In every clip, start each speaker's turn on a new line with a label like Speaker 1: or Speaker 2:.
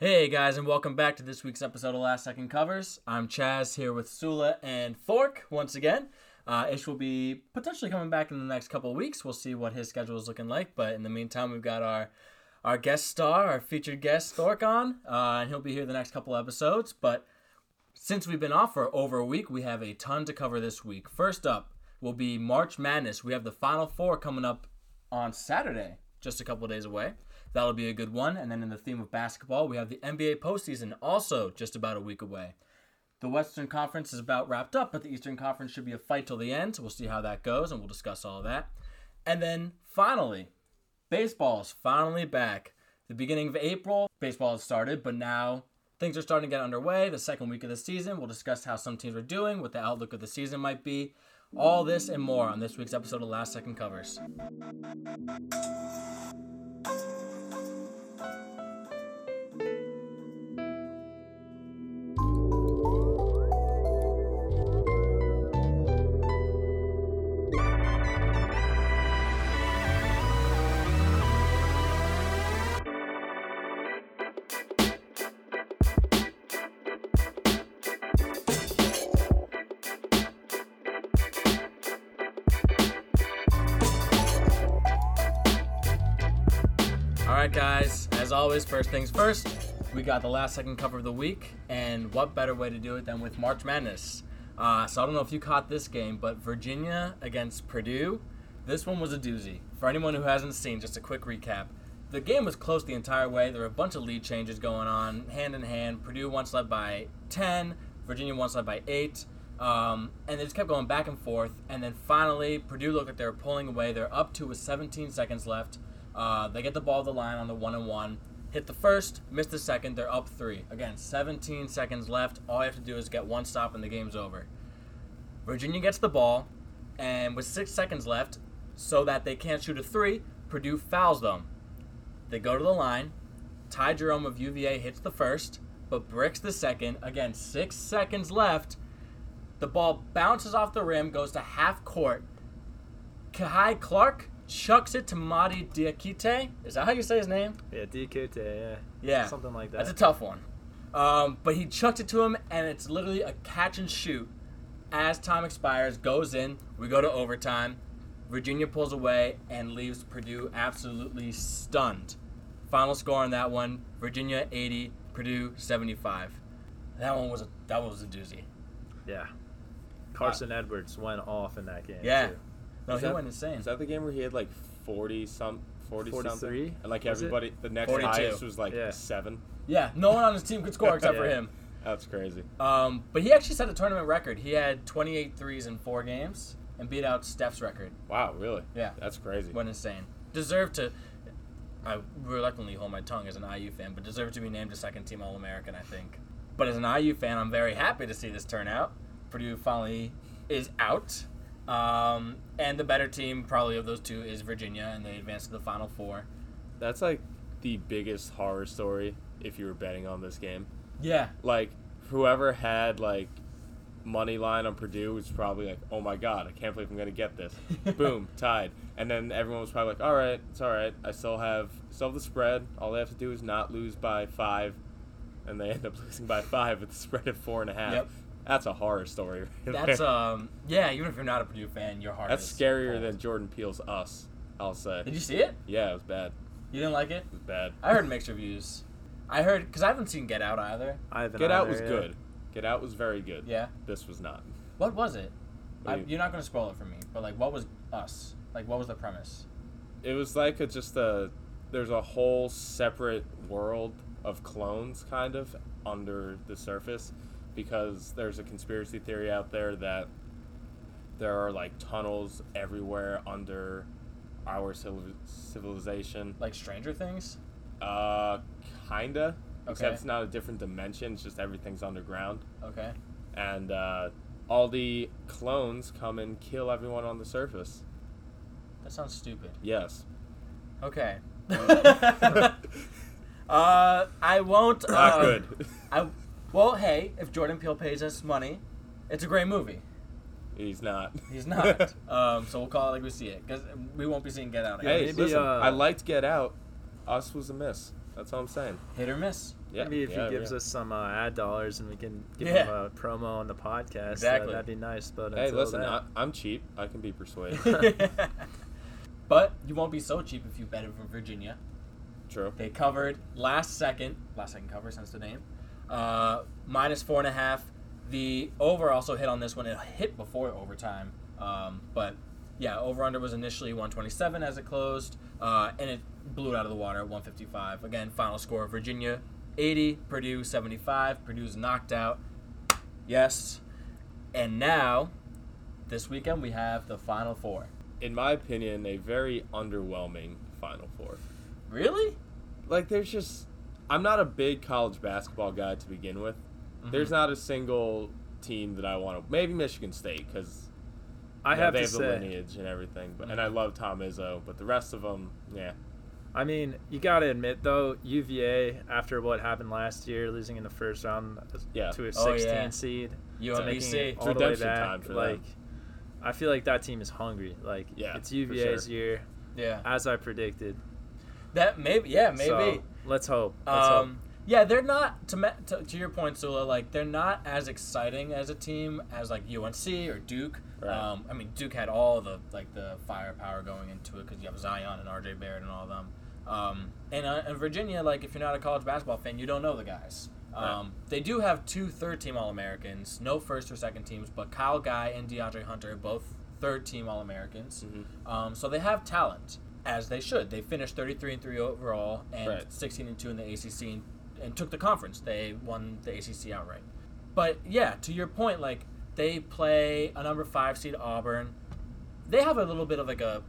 Speaker 1: Hey guys, and welcome back to this week's episode of Last Second Covers. I'm Chaz here with Sula and Thork once again. Uh, Ish will be potentially coming back in the next couple weeks. We'll see what his schedule is looking like. But in the meantime, we've got our our guest star, our featured guest Thork on, uh, and he'll be here the next couple episodes. But since we've been off for over a week, we have a ton to cover this week. First up will be March Madness. We have the Final Four coming up on Saturday, just a couple days away. That'll be a good one. And then in the theme of basketball, we have the NBA postseason also just about a week away. The Western Conference is about wrapped up, but the Eastern Conference should be a fight till the end. So we'll see how that goes, and we'll discuss all that. And then finally, baseball is finally back. The beginning of April, baseball has started, but now things are starting to get underway. The second week of the season, we'll discuss how some teams are doing, what the outlook of the season might be. All this and more on this week's episode of Last Second Covers. As always, first things first, we got the last second cover of the week, and what better way to do it than with March Madness? Uh, so I don't know if you caught this game, but Virginia against Purdue, this one was a doozy. For anyone who hasn't seen, just a quick recap. The game was close the entire way. There were a bunch of lead changes going on, hand in hand. Purdue once led by 10, Virginia once led by 8. Um, and they just kept going back and forth. And then finally, Purdue looked like they were pulling away. They're up to with 17 seconds left. Uh, they get the ball to the line on the one and one. Hit the first, miss the second. They're up three. Again, 17 seconds left. All you have to do is get one stop and the game's over. Virginia gets the ball, and with six seconds left, so that they can't shoot a three, Purdue fouls them. They go to the line. Ty Jerome of UVA hits the first, but bricks the second. Again, six seconds left. The ball bounces off the rim, goes to half court. Kihei Clark chucks it to Madi Diakite. Is that how you say his name?
Speaker 2: Yeah, DKT, yeah.
Speaker 1: Yeah.
Speaker 2: Something like that.
Speaker 1: That's a tough one. Um, but he chucked it to him, and it's literally a catch and shoot. As time expires, goes in. We go to overtime. Virginia pulls away and leaves Purdue absolutely stunned. Final score on that one: Virginia 80, Purdue 75. That one was a that one was a doozy.
Speaker 2: yeah. Carson Edwards went off in that game.
Speaker 1: Yeah.
Speaker 2: too.
Speaker 1: No,
Speaker 3: Is
Speaker 1: he
Speaker 3: that-
Speaker 1: went insane.
Speaker 3: Is that the game where he had like forty some, forty
Speaker 2: 43?
Speaker 3: something, and like
Speaker 2: Was it?
Speaker 3: everybody, the next
Speaker 1: 42.
Speaker 3: highest was like
Speaker 2: Yeah.
Speaker 3: seven.
Speaker 1: yeah, no one on his team could score except for him.
Speaker 3: That's crazy.
Speaker 1: Um, but he actually set a tournament record. He had 28 threes in four games and beat out Steph's record.
Speaker 3: Wow, really?
Speaker 1: Yeah.
Speaker 3: That's crazy.
Speaker 1: went insane. Deserved to. I reluctantly hold my tongue as an IU fan, but deserved to be named a second team All American, I think. But as an IU fan, I'm very happy to see this turn out. Purdue finally is out. Um, and the better team, probably of those two, is Virginia, and they advanced to the Final Four.
Speaker 3: That's like the biggest horror story if you were betting on this game.
Speaker 1: Yeah.
Speaker 3: Like whoever had like money line on Purdue was probably like, "Oh my god, I can't believe I'm gonna get this." Boom, tied. And then everyone was probably like, "All right, it's all right. I still have still have the spread. All they have to do is not lose by five, and they end up losing by five with the spread of four and a half.
Speaker 1: Yep.
Speaker 3: That's a horror story. right
Speaker 1: That's
Speaker 3: there.
Speaker 1: um yeah. Even if you're not a Purdue fan, your heart.
Speaker 3: That's
Speaker 1: is
Speaker 3: scarier
Speaker 1: cold.
Speaker 3: than Jordan Peele's Us. I'll say.
Speaker 1: Did you see it?
Speaker 3: Yeah, it was bad.
Speaker 1: You didn't like it?
Speaker 3: It was bad.
Speaker 1: I heard mixed reviews. I heard because I haven't seen Get Out either.
Speaker 2: I haven't
Speaker 3: Get Out was
Speaker 2: yeah.
Speaker 3: good. Get Out was very good.
Speaker 1: Yeah.
Speaker 3: This was not.
Speaker 1: What was it?
Speaker 3: What
Speaker 1: I,
Speaker 3: you-
Speaker 1: you're not going to spoil it for me, but like, what was us? Like, what was the premise?
Speaker 3: It was like a, just a. There's a whole separate world of clones, kind of, under the surface, because there's a conspiracy theory out there that there are like tunnels everywhere under our civil- civilization.
Speaker 1: Like Stranger Things?
Speaker 3: Uh, kinda.
Speaker 1: Okay.
Speaker 3: Except it's not a different dimension. It's just everything's underground.
Speaker 1: Okay.
Speaker 3: and uh, all the clones come and kill everyone on the surface.
Speaker 1: That sounds stupid.
Speaker 3: Yes.
Speaker 1: Okay. uh, I won't.
Speaker 3: Not
Speaker 1: uh,
Speaker 3: good.
Speaker 1: I well, hey, if Jordan Peele pays us money, it's a great movie.
Speaker 3: He's not.
Speaker 1: He's not. um, so we'll call it like we see it, because we won't be seeing Get Out.
Speaker 2: Yeah,
Speaker 3: hey,
Speaker 2: maybe,
Speaker 3: listen.
Speaker 2: uh,
Speaker 3: I liked Get Out. Us was a miss. That's all I'm saying.
Speaker 1: Hit or miss.
Speaker 3: Yeah,
Speaker 2: Maybe if
Speaker 3: yeah,
Speaker 2: he gives
Speaker 3: yeah.
Speaker 2: us some uh, ad dollars and we can give
Speaker 1: Yeah.
Speaker 2: him a promo on the podcast,
Speaker 1: Exactly.
Speaker 2: uh, that'd be nice. But
Speaker 3: Hey, listen,
Speaker 2: then,
Speaker 3: I, I'm cheap. I can be persuaded.
Speaker 1: but you won't be so cheap if you bet it for Virginia.
Speaker 3: True.
Speaker 1: They covered last second, last second cover since the name, uh, minus four and a half. The over also hit on this one. It hit before overtime, um, but yeah, over under was initially 127 as it closed, uh, and it blew it out of the water at 155. Again, final score: Virginia 80, Purdue 75. Purdue's knocked out. Yes, and now this weekend we have the final four.
Speaker 3: In my opinion, a very underwhelming Final Four.
Speaker 1: Really?
Speaker 3: Like, there's just. I'm not a big college basketball guy to begin with. There's mm-hmm. not a single team that I want to. Maybe Michigan State, because
Speaker 2: I have
Speaker 3: they
Speaker 2: to
Speaker 3: have the lineage and everything. But and I mm-hmm. love Tom Izzo, but the rest of them, yeah.
Speaker 2: I mean, you got to admit though, UVA after what happened last year, losing in the first round uh,
Speaker 3: Yeah.
Speaker 2: to a
Speaker 1: Oh,
Speaker 2: 16
Speaker 1: yeah.
Speaker 2: seed, to making
Speaker 1: UMBC.
Speaker 2: it
Speaker 3: It's
Speaker 2: all the way
Speaker 3: redemption
Speaker 2: back,
Speaker 3: time for them.
Speaker 2: like. I feel like that team is hungry. Like
Speaker 3: Yeah,
Speaker 2: it's UVA's
Speaker 3: sure.
Speaker 2: year,
Speaker 1: Yeah.
Speaker 2: as I predicted.
Speaker 1: That maybe. Yeah, maybe.
Speaker 2: So, let's hope. Let's hope.
Speaker 1: Um, yeah, they're not to, me- to to your point, Sula. Like they're not as exciting as a team as like UNC or Duke.
Speaker 3: Right.
Speaker 1: Um, I mean, Duke had all the like the firepower going into it because you have Zion and RJ Barrett and all of them. Um, and, uh, and Virginia, like if you're not a college basketball fan, you don't know the guys. Um, They do have two third team All Americans, no first or second teams, but Kyle Guy and DeAndre Hunter both third team All Americans.
Speaker 3: Mhm.
Speaker 1: Um, so they have talent, as they should. They finished 33 and 3 overall and
Speaker 3: Right.
Speaker 1: 16 and 2 in the ACC and, and took the conference. They won the ACC outright. But yeah, to your point, like they play a number five seed Auburn. They have a little bit of like a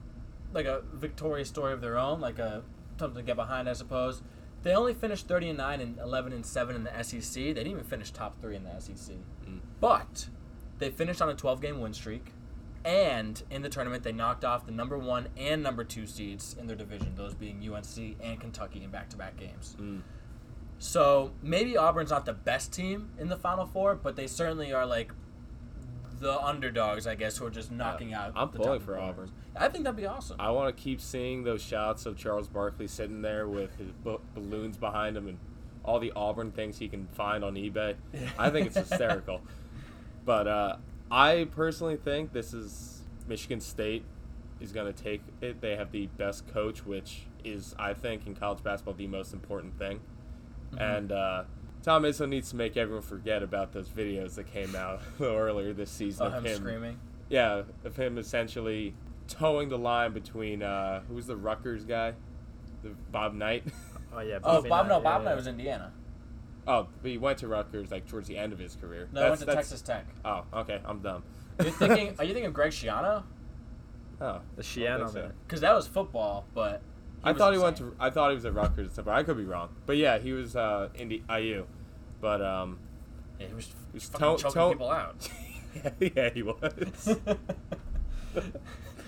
Speaker 1: like a victorious story of their own, like a something to get behind, I suppose. They only finished 30 and 9 and 11 and 7 in the SEC. They didn't even finish top 3 in the SEC.
Speaker 3: Mm.
Speaker 1: But they finished on a 12 game win streak. And in the tournament, they knocked off the number one and number two seeds in their division, those being UNC and Kentucky in back to back games.
Speaker 3: Mm.
Speaker 1: So maybe Auburn's not the best team in the Final Four, but they certainly are like the underdogs, I guess, who are just knocking out.
Speaker 3: I'm
Speaker 1: the
Speaker 3: pulling for. Auburn.
Speaker 1: I think that'd be awesome.
Speaker 3: I want to keep seeing those shots of Charles Barkley sitting there with his balloons behind him and all the Auburn things he can find on eBay. I think it's hysterical. But uh, I personally think this is Michigan State is going to take it. They have the best coach, which is, I think, in college basketball, the most important thing.
Speaker 1: Mm-hmm.
Speaker 3: And uh, Tom Izzo needs to make everyone forget about those videos that came out earlier this season
Speaker 1: Of
Speaker 3: of
Speaker 1: him screaming.
Speaker 3: yeah, of him essentially towing the line between uh, who's the Rutgers guy, the Bob Knight.
Speaker 2: oh yeah.
Speaker 1: Oh,
Speaker 2: Bobby
Speaker 1: Bob, no, Bob
Speaker 2: yeah,
Speaker 1: Knight was Indiana.
Speaker 3: Oh, but he went to Rutgers like towards the end of his career.
Speaker 1: No, he went
Speaker 3: That's-
Speaker 1: to
Speaker 3: that's-
Speaker 1: Texas Tech.
Speaker 3: Oh, okay, I'm dumb.
Speaker 1: You're thinking? are you thinking of Greg Schiano?
Speaker 3: Oh,
Speaker 2: The Schiano
Speaker 3: so.
Speaker 2: man.
Speaker 1: Because that was football, but
Speaker 3: I
Speaker 1: was
Speaker 3: thought he went to. I thought he was at Rutgers. and stuff, but I could be wrong. But yeah, he was uh, in the IU. But um,
Speaker 1: Yeah, he was,
Speaker 3: was
Speaker 1: fucking
Speaker 3: to-
Speaker 1: choking
Speaker 3: to-
Speaker 1: people out.
Speaker 3: yeah, he was.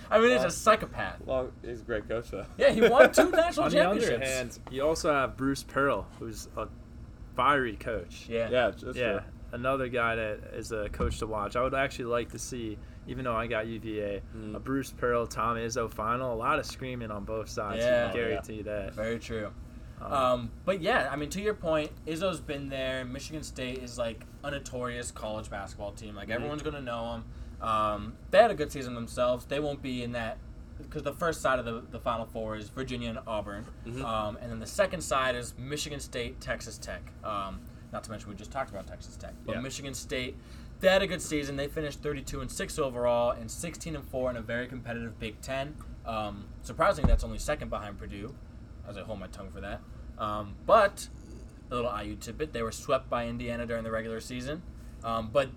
Speaker 1: I mean, he's a psychopath.
Speaker 3: Long, he's a great coach though.
Speaker 1: Yeah, he won two national
Speaker 2: On the other
Speaker 1: championships.
Speaker 2: hand, you also have Bruce Pearl, who's a fiery coach.
Speaker 1: yeah.
Speaker 3: Yeah, that's
Speaker 2: yeah,
Speaker 3: true.
Speaker 2: another guy that is a coach to watch. I would actually like to see, even though I got UVA,
Speaker 3: Mm.
Speaker 2: a Bruce Pearl, Tom Izzo final. A lot of screaming on both sides.
Speaker 1: Yeah.
Speaker 2: I can guarantee that.
Speaker 1: Very true.
Speaker 2: Um,
Speaker 1: Um, but yeah, I mean, to your point, Izzo's been there. Michigan State is like a notorious college basketball team. Like
Speaker 3: Mhm.
Speaker 1: everyone's gonna know them. Um, they had a good season themselves. They won't be in that because the first side of the, the Final Four is Virginia and Auburn,
Speaker 3: Mhm.
Speaker 1: um, and then the second side is Michigan State, Texas Tech. Um, not to mention we just talked about Texas Tech, but
Speaker 3: Yeah.
Speaker 1: Michigan State. They had a good season. They finished 32 and six overall and 16 and four in a very competitive Big Ten. Um, surprisingly, that's only second behind Purdue, as I hold my tongue for that. Um, but a little IU tidbit: they were swept by Indiana during the regular season. Um, but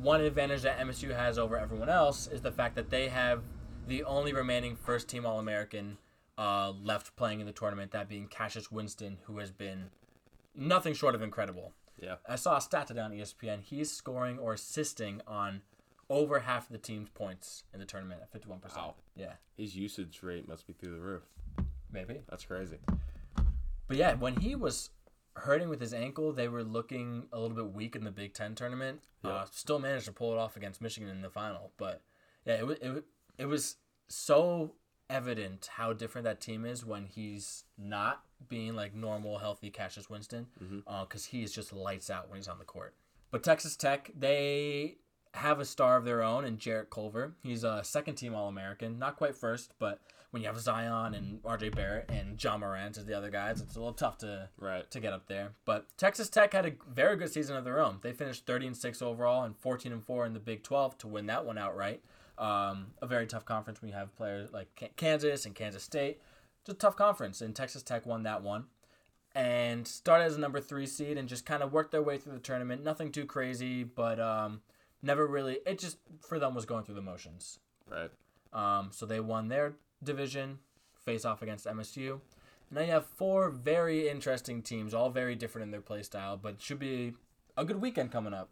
Speaker 1: one advantage that MSU has over everyone else is the fact that they have the only remaining first-team All-American uh, left playing in the tournament, that being Cassius Winston, who has been nothing short of incredible.
Speaker 3: Yeah.
Speaker 1: I saw a stat today on ESPN. He's scoring or assisting on over half of the team's points in the tournament at 51%.
Speaker 3: Wow.
Speaker 1: Yeah,
Speaker 3: His usage rate must be through the roof.
Speaker 1: maybe.
Speaker 3: That's crazy.
Speaker 1: But yeah, when he was hurting with his ankle, they were looking a little bit weak in the Big Ten tournament. Uh,
Speaker 3: Yeah.
Speaker 1: still managed to pull it off against Michigan in the final. But yeah, it it, it was so evident how different that team is when he's not being like normal, healthy Cassius Winston, mm-hmm. uh, because he is just lights out when he's on the court. But Texas Tech, they have a star of their own in Jarrett Culver. He's a second team All American, not quite first, but when you have Zion and RJ Barrett and Ja Morant as the other guys, it's a little tough to
Speaker 3: Right.
Speaker 1: to get up there. But Texas Tech had a very good season of their own. They finished 30 and 6 overall and 14 and 4 in the Big 12 to win that one outright. Um, a very tough conference when you have players like Kansas and Kansas State. Just a tough conference, and Texas Tech won that one. And started as a number three seed and just kind of worked their way through the tournament. Nothing too crazy, but um, never really. It just for them was going through the motions.
Speaker 3: Right.
Speaker 1: Um, so they won their division, face off against MSU. And now you have four very interesting teams, all very different in their play style, but should be a good weekend coming up.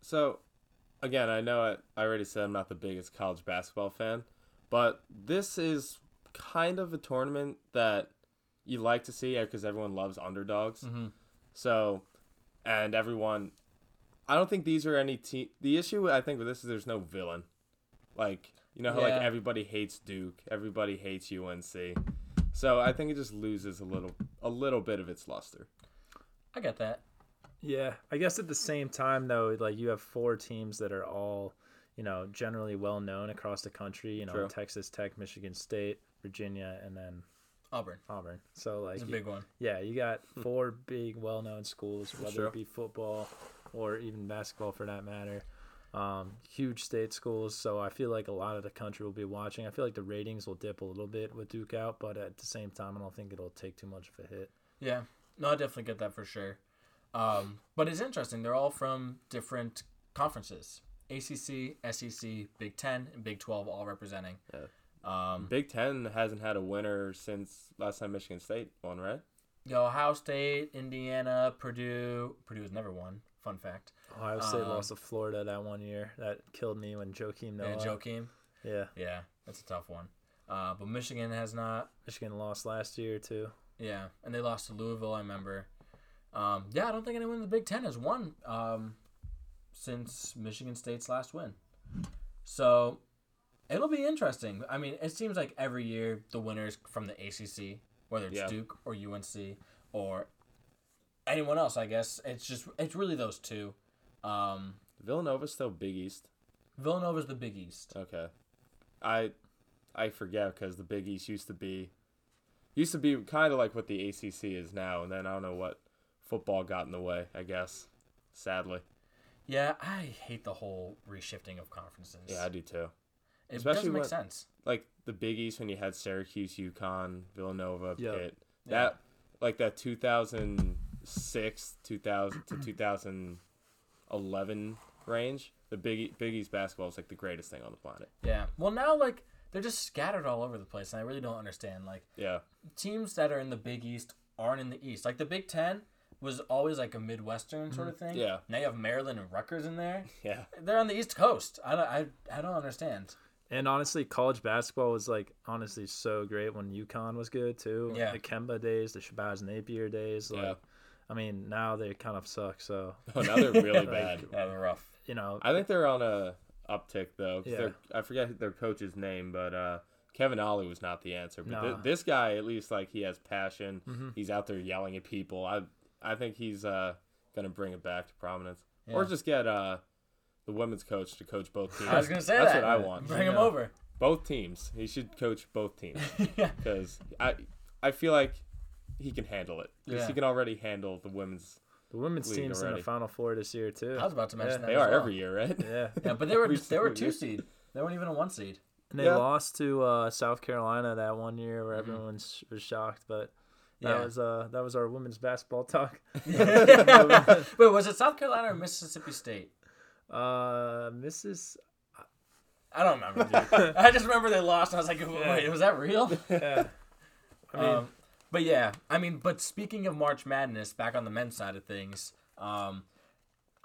Speaker 3: So, again, I know I, I already said I'm not the biggest college basketball fan, but this is kind of a tournament that you like to see because everyone loves underdogs.
Speaker 1: Mhm.
Speaker 3: So, and everyone, I don't think these are any team. The issue I think with this is there's no villain. Like you know how
Speaker 1: Yeah.
Speaker 3: like everybody hates Duke, everybody hates UNC. So I think it just loses a little a little bit of its luster.
Speaker 1: I get that.
Speaker 2: Yeah, I guess at the same time though, like you have four teams that are all, you know, generally well known across the country. You know,
Speaker 3: True.
Speaker 2: Texas Tech, Michigan State, Virginia, and then
Speaker 1: Auburn.
Speaker 2: Auburn. So like,
Speaker 1: It's a
Speaker 2: you-
Speaker 1: big one.
Speaker 2: yeah, you got four big well known schools, whether
Speaker 3: Sure.
Speaker 2: it be football or even basketball for that matter. Um, huge state schools, so I feel like a lot of the country will be watching. I feel like the ratings will dip a little bit with Duke out, but at the same time, I don't think it'll take too much of a hit.
Speaker 1: Yeah. No, I definitely get that for sure. Um, but it's interesting. They're all from different conferences ACC, SEC, Big 10, and Big 12 all representing.
Speaker 3: Yeah.
Speaker 1: Um,
Speaker 3: Big Ten hasn't had a winner since last time Michigan State won, right?
Speaker 1: you know, Ohio State, Indiana, Purdue. Purdue has never won. Fun fact.
Speaker 2: Ohio State
Speaker 1: Um,
Speaker 2: lost to Florida that one year. That killed me when Joakim Noah.
Speaker 1: And Joakim.
Speaker 2: Yeah,
Speaker 1: Yeah, that's a tough one. Uh, but Michigan has not.
Speaker 2: Michigan lost last year too.
Speaker 1: Yeah, and they lost to Louisville. I remember. Um, yeah, I don't think anyone in the Big Ten has won um, since Michigan State's last win. So it'll be interesting. I mean, it seems like every year the winners from the ACC, whether it's
Speaker 3: Yeah.
Speaker 1: Duke or UNC or anyone else, I guess it's just it's really those two. Um,
Speaker 3: Villanova's still Big East.
Speaker 1: Villanova's the Big East.
Speaker 3: Okay, I I forget because the Big East used to be used to be kind of like what the ACC is now, and then I don't know what football got in the way. I guess, sadly.
Speaker 1: Yeah, I hate the whole reshifting of conferences.
Speaker 3: Yeah, I do too.
Speaker 1: it
Speaker 3: especially
Speaker 1: doesn't make
Speaker 3: when-
Speaker 1: sense.
Speaker 3: Like the Big East when you had Syracuse, UConn, Villanova,
Speaker 2: Yeah.
Speaker 3: Pitt.
Speaker 1: Yeah.
Speaker 3: That like that 2006 2000 to 2011 range. The Big E- Big East basketball is like the greatest thing on the planet.
Speaker 1: Yeah. Well, now like they're just scattered all over the place, and I really don't understand. Like
Speaker 3: Yeah.
Speaker 1: teams that are in the Big East aren't in the East. Like the Big Ten was always like a Midwestern sort of thing.
Speaker 3: Mm-hmm. Yeah.
Speaker 1: Now you have Maryland and Rutgers in there.
Speaker 3: Yeah.
Speaker 1: They're on the East Coast. I don't. I, I don't understand.
Speaker 2: And honestly, college basketball was like honestly so great when UConn was good too.
Speaker 1: Yeah.
Speaker 2: The Kemba days, the Shabazz Napier days. Like,
Speaker 3: Yeah.
Speaker 2: I mean, now they kind of suck. So
Speaker 3: Oh, now they're really
Speaker 2: Like,
Speaker 3: bad.
Speaker 1: Yeah, they're rough.
Speaker 2: you know,
Speaker 3: I think they're on a uptick though.
Speaker 2: Yeah.
Speaker 3: I forget their coach's name, but uh, Kevin Ollie was not the answer. But thi-
Speaker 2: Nah.
Speaker 3: this guy, at least, like he has passion.
Speaker 2: Mm-hmm.
Speaker 3: He's out there yelling at people. I I think he's uh, gonna bring it back to prominence, or just get uh, the women's coach to coach both teams.
Speaker 1: I was gonna say
Speaker 3: That's
Speaker 1: that.
Speaker 3: what I want.
Speaker 1: Bring him
Speaker 2: Yeah.
Speaker 1: over.
Speaker 3: Both teams. He should coach both teams
Speaker 1: yeah.
Speaker 3: because I I feel like he can handle it because
Speaker 1: Yeah.
Speaker 3: he can already handle the women's.
Speaker 2: the women's
Speaker 3: League
Speaker 2: team's in
Speaker 3: already.
Speaker 2: the Final Four this year too.
Speaker 1: I was about to mention
Speaker 2: Yeah.
Speaker 1: that.
Speaker 3: They
Speaker 1: as
Speaker 3: are
Speaker 1: well.
Speaker 3: every year, right?
Speaker 2: Yeah.
Speaker 1: Yeah, but they were
Speaker 3: Every
Speaker 1: they were two seed. They weren't even a one seed.
Speaker 2: And they
Speaker 3: Yeah.
Speaker 2: lost to uh, South Carolina that one year where everyone was was shocked, but that.
Speaker 1: Yeah.
Speaker 2: was uh that was our women's basketball talk.
Speaker 1: Wait, was it South Carolina or Mississippi State?
Speaker 2: Uh, Mrs.
Speaker 1: I don't remember, dude. I just remember they lost. And I was like, wait, was that real?
Speaker 2: Yeah. I mean,
Speaker 1: um, but yeah, I mean, but speaking of March Madness, back on the men's side of things, um,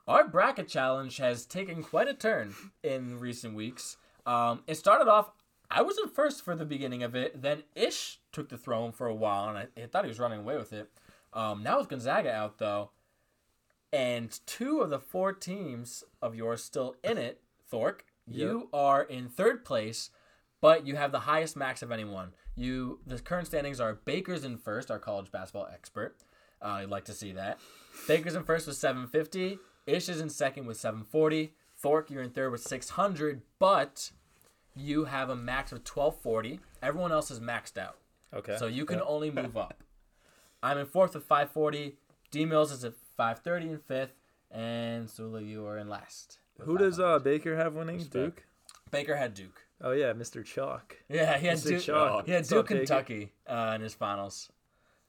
Speaker 1: our bracket challenge has taken quite a turn in recent weeks. Um, it started off, I was at first for the beginning of it. Then Ish took the throne for a while, and I, I thought he was running away with it. Um, now with Gonzaga out though, and two of the four teams of yours still in it, Thork, you are in third place. but you have the highest max of anyone. You the current standings are Baker's in first, our college basketball expert. Uh, I'd like to see that. Baker's in first with 750. Ish is in second with 740. Thork, you're in third with 600, but you have a max of 1240. Everyone else is maxed out.
Speaker 2: Okay.
Speaker 1: So you can only move up. I'm in fourth with 540. D Mills is at 530 in fifth. And Sula, you are in last.
Speaker 2: Who does uh, Baker have winning?
Speaker 3: Respect.
Speaker 2: Duke.
Speaker 1: Baker had Duke.
Speaker 2: Oh yeah, Mr. Chalk.
Speaker 1: Yeah, he had
Speaker 2: Mr.
Speaker 1: Duke.
Speaker 2: Chalk.
Speaker 1: He had
Speaker 2: What's up,
Speaker 1: Duke,
Speaker 2: Baker?
Speaker 1: Kentucky uh, in his finals.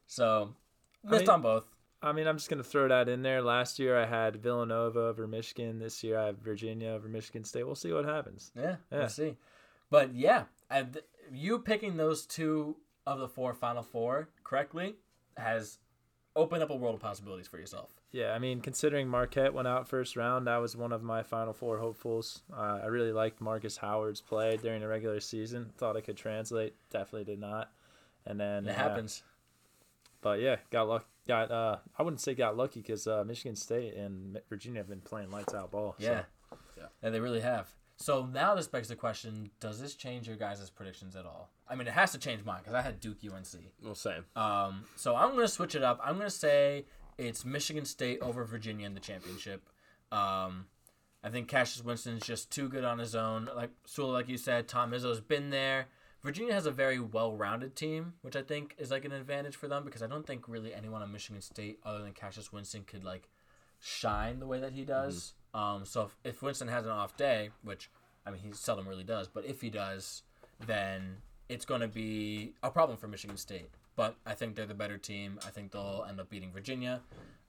Speaker 1: So missed
Speaker 2: mean-
Speaker 1: on both.
Speaker 2: I mean, I'm just gonna throw that in there. Last year I had Villanova over Michigan. This year I have Virginia over Michigan State. We'll see what happens.
Speaker 1: Yeah,
Speaker 2: Yeah.
Speaker 1: we'll see. But yeah, I, th- you picking those two of the four Final Four correctly has opened up a world of possibilities for yourself.
Speaker 2: Yeah, I mean, considering Marquette went out first round, that was one of my Final Four hopefuls. Uh, I really liked Marcus Howard's play during the regular season. Thought it could translate. Definitely did not. And then
Speaker 1: It
Speaker 2: uh,
Speaker 1: happens.
Speaker 2: But yeah, got luck. Got uh, I wouldn't say got lucky because uh, Michigan State and Virginia have been playing lights out ball. so-
Speaker 1: Yeah.
Speaker 3: Yeah.
Speaker 1: yeah, they really have. So now this begs the question: Does this change your guys' predictions at all? I mean, it has to change mine because I had Duke UNC.
Speaker 3: Well, same.
Speaker 1: Um, so I'm gonna switch it up. I'm gonna say it's Michigan State over Virginia in the championship. Um, I think Cassius Winston's just too good on his own. Like Sula, like you said, Tom Izzo's been there. Virginia has a very well-rounded team, which I think is like an advantage for them because I don't think really anyone on Michigan State other than Cassius Winston could like shine the way that he does. Um, so if, if Winston has an off day, which I mean he seldom really does, but if he does, then it's going to be a problem for Michigan State. But I think they're the better team. I think they'll end up beating Virginia.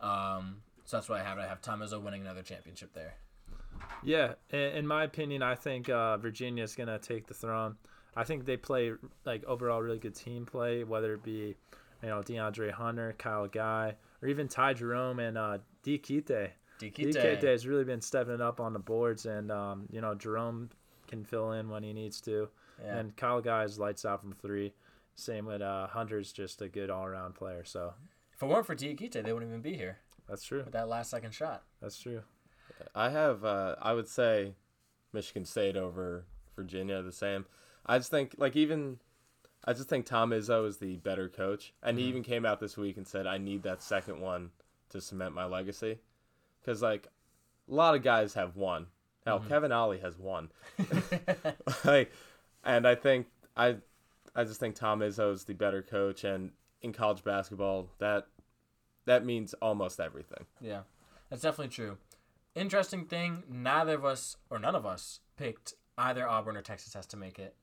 Speaker 1: Um, so that's why I have it. I have Tom Izzo winning another championship there.
Speaker 2: Yeah, in, my opinion, I think uh, Virginia is gonna take the throne. I think they play like overall really good team play, whether it be you know DeAndre Hunter, Kyle Guy, or even Ty Jerome and uh, D. Kite.
Speaker 1: Diakite.
Speaker 2: DKT has really been stepping up on the boards, and um, you know Jerome can fill in when he needs to,
Speaker 1: Yeah.
Speaker 2: and Kyle Guy's lights out from three. Same with uh, Hunter's just a good all around player, so
Speaker 1: if it weren't for Diakite, they wouldn't even be here
Speaker 2: that's true.
Speaker 1: with that last second shot.
Speaker 2: That's true.
Speaker 3: I have, uh, I would say, Michigan State over Virginia. The same. I just think, like, even, I just think Tom Izzo is the better coach, and he even came out this week and said, "I need that second one to cement my legacy," because like, a lot of guys have one. Hell, mm-hmm. Kevin Ollie has one. like, and I think I, I just think Tom Izzo is the better coach, and in college basketball, that, that means almost everything.
Speaker 1: Yeah, that's definitely true. Interesting thing, neither of us or none of us picked either Auburn or Texas has to make it.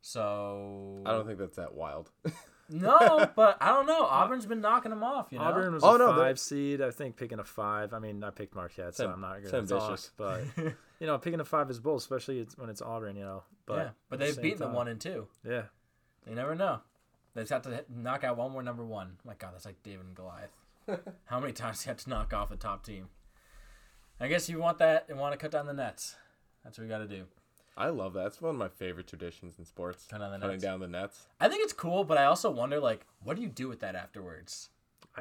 Speaker 1: So
Speaker 3: I don't think that's that wild.
Speaker 1: no, but I don't know. Auburn's been knocking them off. You know,
Speaker 2: Auburn was
Speaker 3: Oh,
Speaker 2: a
Speaker 3: no, but-
Speaker 2: five seed. I think picking a five. I mean, I picked Marquette, so I'm not going to talk.
Speaker 3: ambitious.
Speaker 2: But you know, picking a five is bold, especially when it's Auburn. You know, but
Speaker 1: yeah, but
Speaker 2: the
Speaker 1: they've
Speaker 2: same
Speaker 1: beaten them
Speaker 2: time-
Speaker 1: one and two.
Speaker 2: Yeah,
Speaker 1: You never know. They just have to knock out one more number one. My God, that's like David and Goliath. How many times do you have to knock off a top team? I guess you want that and want to cut down the nets. That's what we got to do.
Speaker 3: I love that. It's one of my favorite traditions in sports.
Speaker 1: Cut down the
Speaker 3: Cutting
Speaker 1: nets.
Speaker 3: down the nets.
Speaker 1: I think it's cool, but I also wonder, like, what do you do with that afterwards?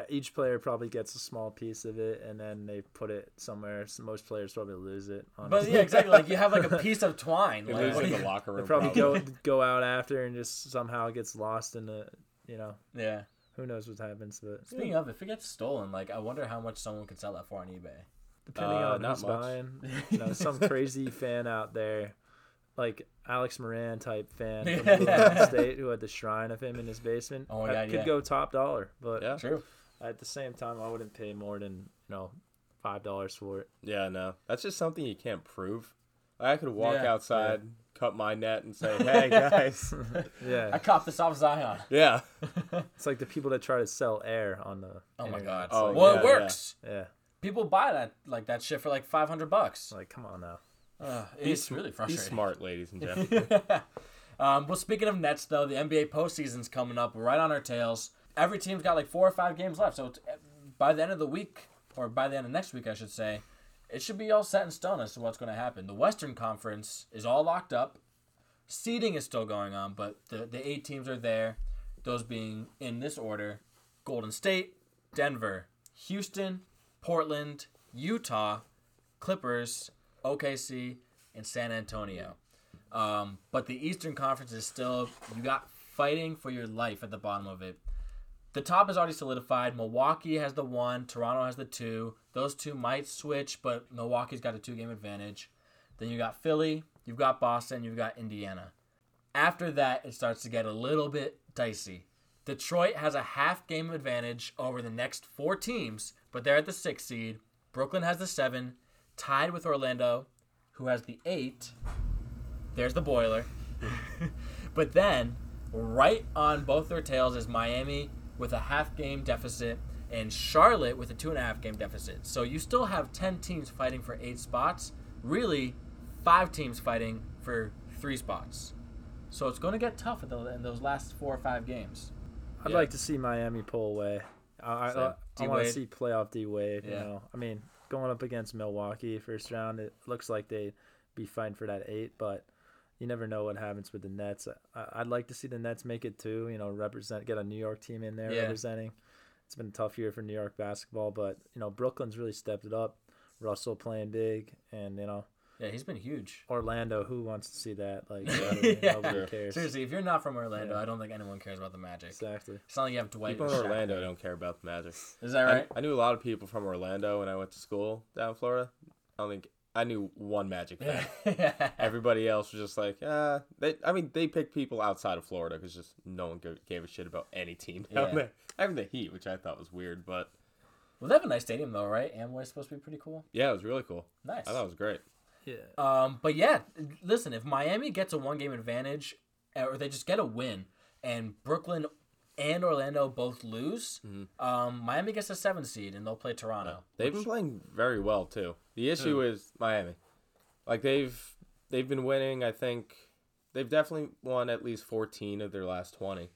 Speaker 2: Each player probably gets a small piece of it, and then they put it somewhere. So most players probably lose it.
Speaker 1: But yeah, exactly. Like you have like a piece of twine.
Speaker 3: They
Speaker 1: Like,
Speaker 3: lose
Speaker 1: what
Speaker 3: in
Speaker 1: do
Speaker 3: the locker room.
Speaker 2: They probably
Speaker 3: probably.
Speaker 2: go go out after and just somehow gets lost in the. You know,
Speaker 1: yeah.
Speaker 2: who knows what happens, but
Speaker 1: Speaking of, if it gets stolen, like I wonder how much someone could sell that for on eBay.
Speaker 2: depending
Speaker 3: Uh,
Speaker 2: on
Speaker 3: not
Speaker 2: who's
Speaker 3: much.
Speaker 2: buying, you know, some crazy fan out there, like Alex Moran type fan from
Speaker 1: Yeah.
Speaker 2: Oklahoma State who had the shrine of him in his basement.
Speaker 1: Oh my
Speaker 2: that
Speaker 1: God,
Speaker 2: could
Speaker 1: yeah.
Speaker 2: go top dollar, but
Speaker 3: Yeah.
Speaker 1: True.
Speaker 2: at the same time, I wouldn't pay more than you know five dollars for it.
Speaker 3: Yeah, no. That's just something you can't prove. I could walk
Speaker 1: Yeah,
Speaker 3: outside, cut my net, and say, "Hey guys,
Speaker 2: yeah,
Speaker 1: I caught this off Zion.
Speaker 3: yeah,
Speaker 2: it's like the people that try to sell air on the.
Speaker 1: Oh my god.
Speaker 2: It's
Speaker 3: Oh,
Speaker 2: like,
Speaker 1: well,
Speaker 3: yeah,
Speaker 1: it works.
Speaker 2: yeah,
Speaker 1: People buy that like that shit for like five hundred bucks.
Speaker 2: like come on now.
Speaker 1: Uh,
Speaker 3: Be
Speaker 1: it's
Speaker 3: sm-
Speaker 1: really
Speaker 3: be
Speaker 1: frustrating.
Speaker 3: smart, ladies and gentlemen."
Speaker 1: um, well, speaking of Nets, though, the NBA postseason's coming up right on our tails. Every team's got like four or five games left, so it's, by the end of the week, or by the end of next week, I should say, it should be all set in stone as to what's going to happen. The Western Conference is all locked up. Seeding is still going on, but the the eight teams are there. Those being in this order: Golden State, Denver, Houston, Portland, Utah, Clippers, OKC, and San Antonio. Um, but the Eastern Conference is still you got fighting for your life at the bottom of it. The top is already solidified. Milwaukee has the one. Toronto has the two. Those two might switch, but Milwaukee's got a two game advantage. Then you got Philly, you've got Boston, you've got Indiana. After that, it starts to get a little bit dicey. Detroit has a half game advantage over the next four teams, but they're at the sixth seed. Brooklyn has the seven, tied with Orlando, who has the eight. There's the boiler. but then, right on both their tails is Miami with a half game deficit and Charlotte with a two and a half game deficit. So you still have 10 teams fighting for eight spots. Really, five teams fighting for three spots. So it's going to get tough in, those last four or five games.
Speaker 2: I'd
Speaker 1: Yeah.
Speaker 2: like to see Miami pull away. I,
Speaker 1: Same.
Speaker 2: I, I want to see playoff D Wade.
Speaker 1: Yeah.
Speaker 2: You know, I mean, going up against Milwaukee first round, it looks like they'd be fighting for that eight, but you never know what happens with the Nets. I, I'd like to see the Nets make it too. You know, represent get a New York team in there
Speaker 1: Yeah.
Speaker 2: representing. It's been a tough year for New York basketball, but you know, Brooklyn's really stepped it up. Russell playing big, and you know,
Speaker 1: Yeah, he's been huge.
Speaker 2: Orlando. Who wants to see that? Like,
Speaker 1: Yeah.
Speaker 2: nobody cares.
Speaker 1: Seriously, if you're not from Orlando,
Speaker 2: Yeah.
Speaker 1: I don't think anyone cares about the Magic.
Speaker 2: Exactly.
Speaker 1: It's not like you have Dwight.
Speaker 3: People
Speaker 1: or
Speaker 3: in Orlando don't care about the Magic.
Speaker 1: Is that right?
Speaker 3: I, knew a lot of people from Orlando when I went to school down in Florida. I don't think I knew one Magic fan.
Speaker 1: yeah.
Speaker 3: Everybody else was just like, uh, they. I mean, they picked people outside of Florida because just no one gave a shit about any team down
Speaker 1: Yeah.
Speaker 3: there. Even the Heat, which I thought was weird, but
Speaker 1: Well, they have a nice stadium though, right? Amway's supposed to be pretty cool.
Speaker 3: yeah, it was really cool.
Speaker 1: Nice.
Speaker 3: I thought it was great.
Speaker 2: Yeah.
Speaker 1: Um, but yeah, listen, if Miami gets a one game advantage, uh, or they just get a win, and Brooklyn and Orlando both lose, um, Miami gets a seven seed and they'll play Toronto.
Speaker 3: They've been playing very well too. The issue is Miami. Like they've they've been winning. I think they've definitely won at least fourteen of their last twenty,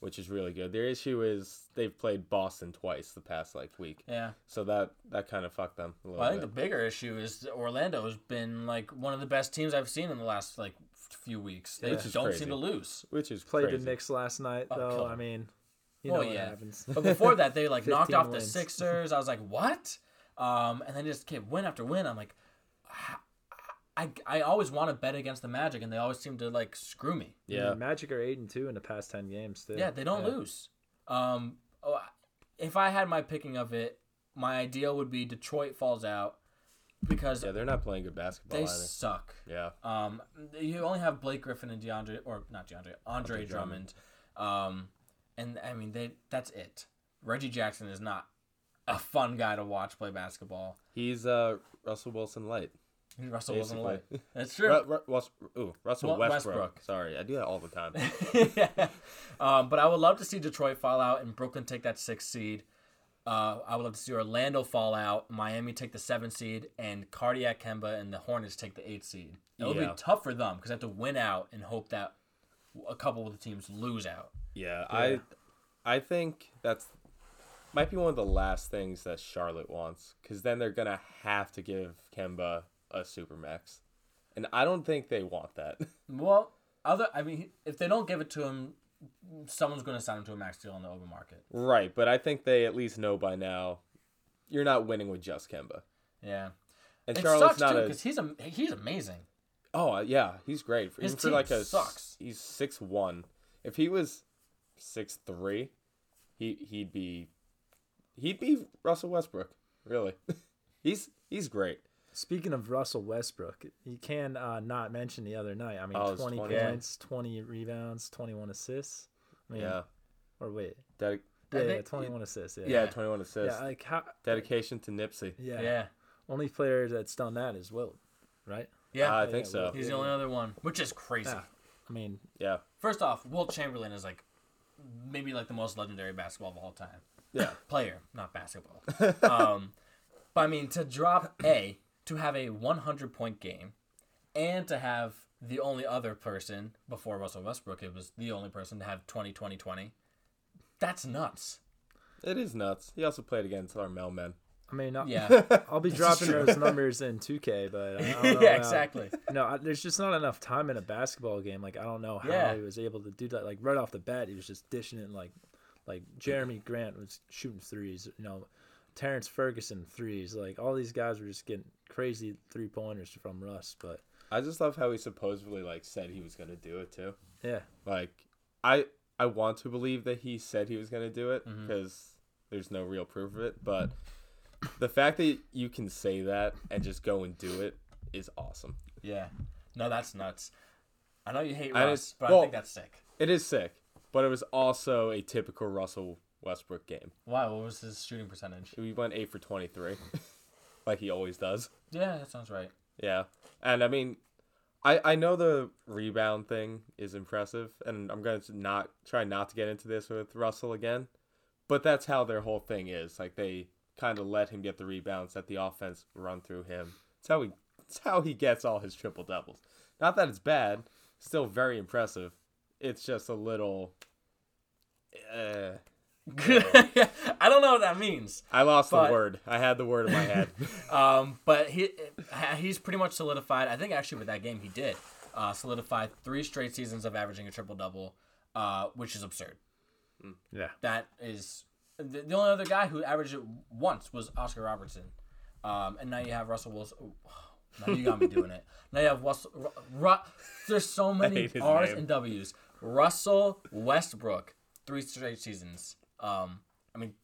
Speaker 3: which is really good. Their issue is they've played Boston twice the past like week,
Speaker 1: Yeah.
Speaker 3: so that that kind of fucked them a little
Speaker 1: Well, I think the bigger issue is Orlando has been like one of the best teams I've seen in the last like few weeks. They
Speaker 3: Which is
Speaker 1: don't
Speaker 3: crazy.
Speaker 1: seem to lose.
Speaker 3: which is
Speaker 2: Played
Speaker 3: crazy.
Speaker 2: the Knicks last night,
Speaker 1: Oh,
Speaker 2: though.
Speaker 1: killer.
Speaker 2: I mean, you
Speaker 1: Oh,
Speaker 2: know what
Speaker 1: yeah.
Speaker 2: happens.
Speaker 1: But before that, they like knocked
Speaker 2: 15
Speaker 1: off the. Sixers. I was like, what? Um, and then just kept win after win. I'm like, I, I always want to bet against the Magic, and they always seem to like screw me.
Speaker 2: I mean,
Speaker 3: Yeah,
Speaker 2: Magic are eight and two in the past ten games. Too.
Speaker 1: Yeah, they don't
Speaker 2: Yeah.
Speaker 1: lose. Um, oh, if I had my picking of it, my ideal would be Detroit falls out because
Speaker 3: yeah, they're not playing good basketball
Speaker 1: they
Speaker 3: either.
Speaker 1: suck.
Speaker 3: Yeah,
Speaker 1: Um, you only have Blake Griffin and DeAndre, or not DeAndre, Andre,
Speaker 3: Andre
Speaker 1: Drummond.
Speaker 3: Drummond.
Speaker 1: Um, and I mean they that's it. Reggie Jackson is not a fun guy to watch play basketball.
Speaker 3: he's uh Russell Wilson light.
Speaker 1: Russell wasn't
Speaker 3: Basically.
Speaker 1: That's true.
Speaker 3: Ru- Ru- ooh, Russell Westbrook.
Speaker 1: Westbrook.
Speaker 3: Sorry, I do that all the time.
Speaker 1: yeah. um, but I would love to see Detroit fall out and Brooklyn take that sixth seed. Uh, I would love to see Orlando fall out, Miami take the seventh seed, and Cardiac Kemba and the Hornets take the eighth seed. It would
Speaker 3: Yeah.
Speaker 1: be tough for them because they have to win out and hope that a couple of the teams lose out.
Speaker 3: Yeah, I I think that's might be one of the last things that Charlotte wants because then they're gonna have to give Kemba a supermax, and I don't think they want that.
Speaker 1: Well, other I mean, if they don't give it to him, someone's going to sign him to a max deal on the open market.
Speaker 3: right, but I think they at least know by now you're not winning with just Kemba,
Speaker 1: Yeah,
Speaker 3: and
Speaker 1: it
Speaker 3: Charlotte's
Speaker 1: sucks
Speaker 3: not
Speaker 1: too because he's a, he's amazing.
Speaker 3: Oh uh, yeah, he's great.
Speaker 1: His
Speaker 3: Even for
Speaker 1: team
Speaker 3: like a
Speaker 1: sucks.
Speaker 3: he's six one. If he was six three, he he'd be he'd be Russell Westbrook. Really, he's he's great.
Speaker 2: Speaking of Russell Westbrook, you can uh, not mention the other night. I mean,
Speaker 3: Oh,
Speaker 2: 20,
Speaker 3: 20.
Speaker 2: points, 20 rebounds, 21 assists. I mean,
Speaker 3: Yeah,
Speaker 2: Or wait.
Speaker 3: Dedic-
Speaker 2: Yeah, yeah,
Speaker 1: think-
Speaker 2: 21 assists. Yeah.
Speaker 3: yeah,
Speaker 1: Yeah.
Speaker 3: twenty one assists.
Speaker 2: Yeah, like how,
Speaker 3: Dedication to Nipsey.
Speaker 2: yeah.
Speaker 1: Yeah,
Speaker 2: Only player that's done that is Wilt, right?
Speaker 1: yeah,
Speaker 3: I
Speaker 2: Yeah,
Speaker 3: think so.
Speaker 2: well,
Speaker 1: he's the only other one, which is crazy.
Speaker 2: Yeah. I mean,
Speaker 3: Yeah.
Speaker 1: First off, Wilt Chamberlain is like maybe like the most legendary basketball of all time.
Speaker 3: Yeah.
Speaker 1: Player, not basketball. um, but I mean, to drop a to have a 100 point game, and to have the only other person before Russell Westbrook, it was the only person to have 20 20 20. That's nuts.
Speaker 3: It is nuts. He also played against our mailmen.
Speaker 2: I mean, I,
Speaker 1: Yeah.
Speaker 2: I'll be dropping those numbers in 2K, but I don't know
Speaker 1: yeah,
Speaker 2: how-
Speaker 1: exactly.
Speaker 2: No, I, there's just not enough time in a basketball game. Like I don't know how
Speaker 1: Yeah.
Speaker 2: he was able to do that. Like right off the bat, he was just dishing it. Like, like Jerami Grant was shooting threes. You know, Terrence Ferguson threes. Like all these guys were just getting crazy three pointers from Russ. But
Speaker 3: I just love how he supposedly like said he was gonna do it too.
Speaker 2: Yeah.
Speaker 3: Like, I I want to believe that he said he was gonna do it
Speaker 1: mm-hmm.
Speaker 3: because there's no real proof of it. But the fact that you can say that and just go and do it is awesome.
Speaker 1: Yeah. No, that's nuts. I know you hate
Speaker 3: I
Speaker 1: Russ,
Speaker 3: just-
Speaker 1: but I think that's sick.
Speaker 3: It is sick, but it was also a typical Russell Westbrook game.
Speaker 1: Wow, What was his shooting percentage?
Speaker 3: He went eight for twenty three, like he always does.
Speaker 1: Yeah, that sounds right.
Speaker 3: Yeah, and I mean, I I know the rebound thing is impressive, and I'm gonna not try not to get into this with Russell again, but that's how their whole thing is. Like they kind of let him get the rebounds, let the offense run through him. It's how he it's how he gets all his triple doubles. Not that it's bad, still very impressive. It's just a little. Uh,
Speaker 1: I don't know what that means.
Speaker 3: I lost
Speaker 1: But-
Speaker 3: the word. I had the word in my head.
Speaker 1: Um, but he he's pretty much solidified. I think actually with that game he did uh, solidify three straight seasons of averaging a triple double, uh, which is absurd.
Speaker 2: Yeah.
Speaker 1: That is the, the only other guy who averaged it once was Oscar Robertson, um, and now you have Russell Wilson. Now you got me doing it. Now you have Russell. Ru- Ru- there's so many R's
Speaker 3: name.
Speaker 1: and W's. Russell Westbrook, three straight seasons. Um, I mean,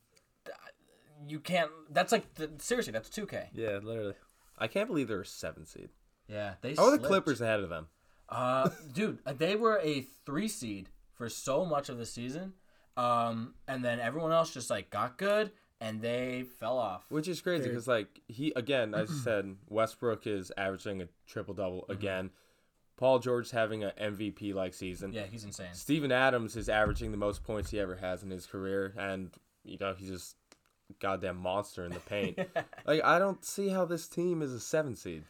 Speaker 1: you can't. That's like the, seriously. That's two K.
Speaker 2: Yeah, literally.
Speaker 3: I can't believe they're a seven seed.
Speaker 1: Yeah, they.
Speaker 3: How are the. Clippers ahead of them?
Speaker 1: Uh, dude, they were a three seed for so much of the season, um, and then everyone else just like got good and they fell off.
Speaker 3: Which is crazy because, like, he again, you said, Westbrook is averaging a triple double
Speaker 1: Mm-hmm.
Speaker 3: Again. Paul George having an MVP like season.
Speaker 1: Yeah, he's insane.
Speaker 3: Steven Adams is averaging the most points he ever has in his career, and you know he's just a goddamn monster in the paint. like, I don't see how this team is a seven seed.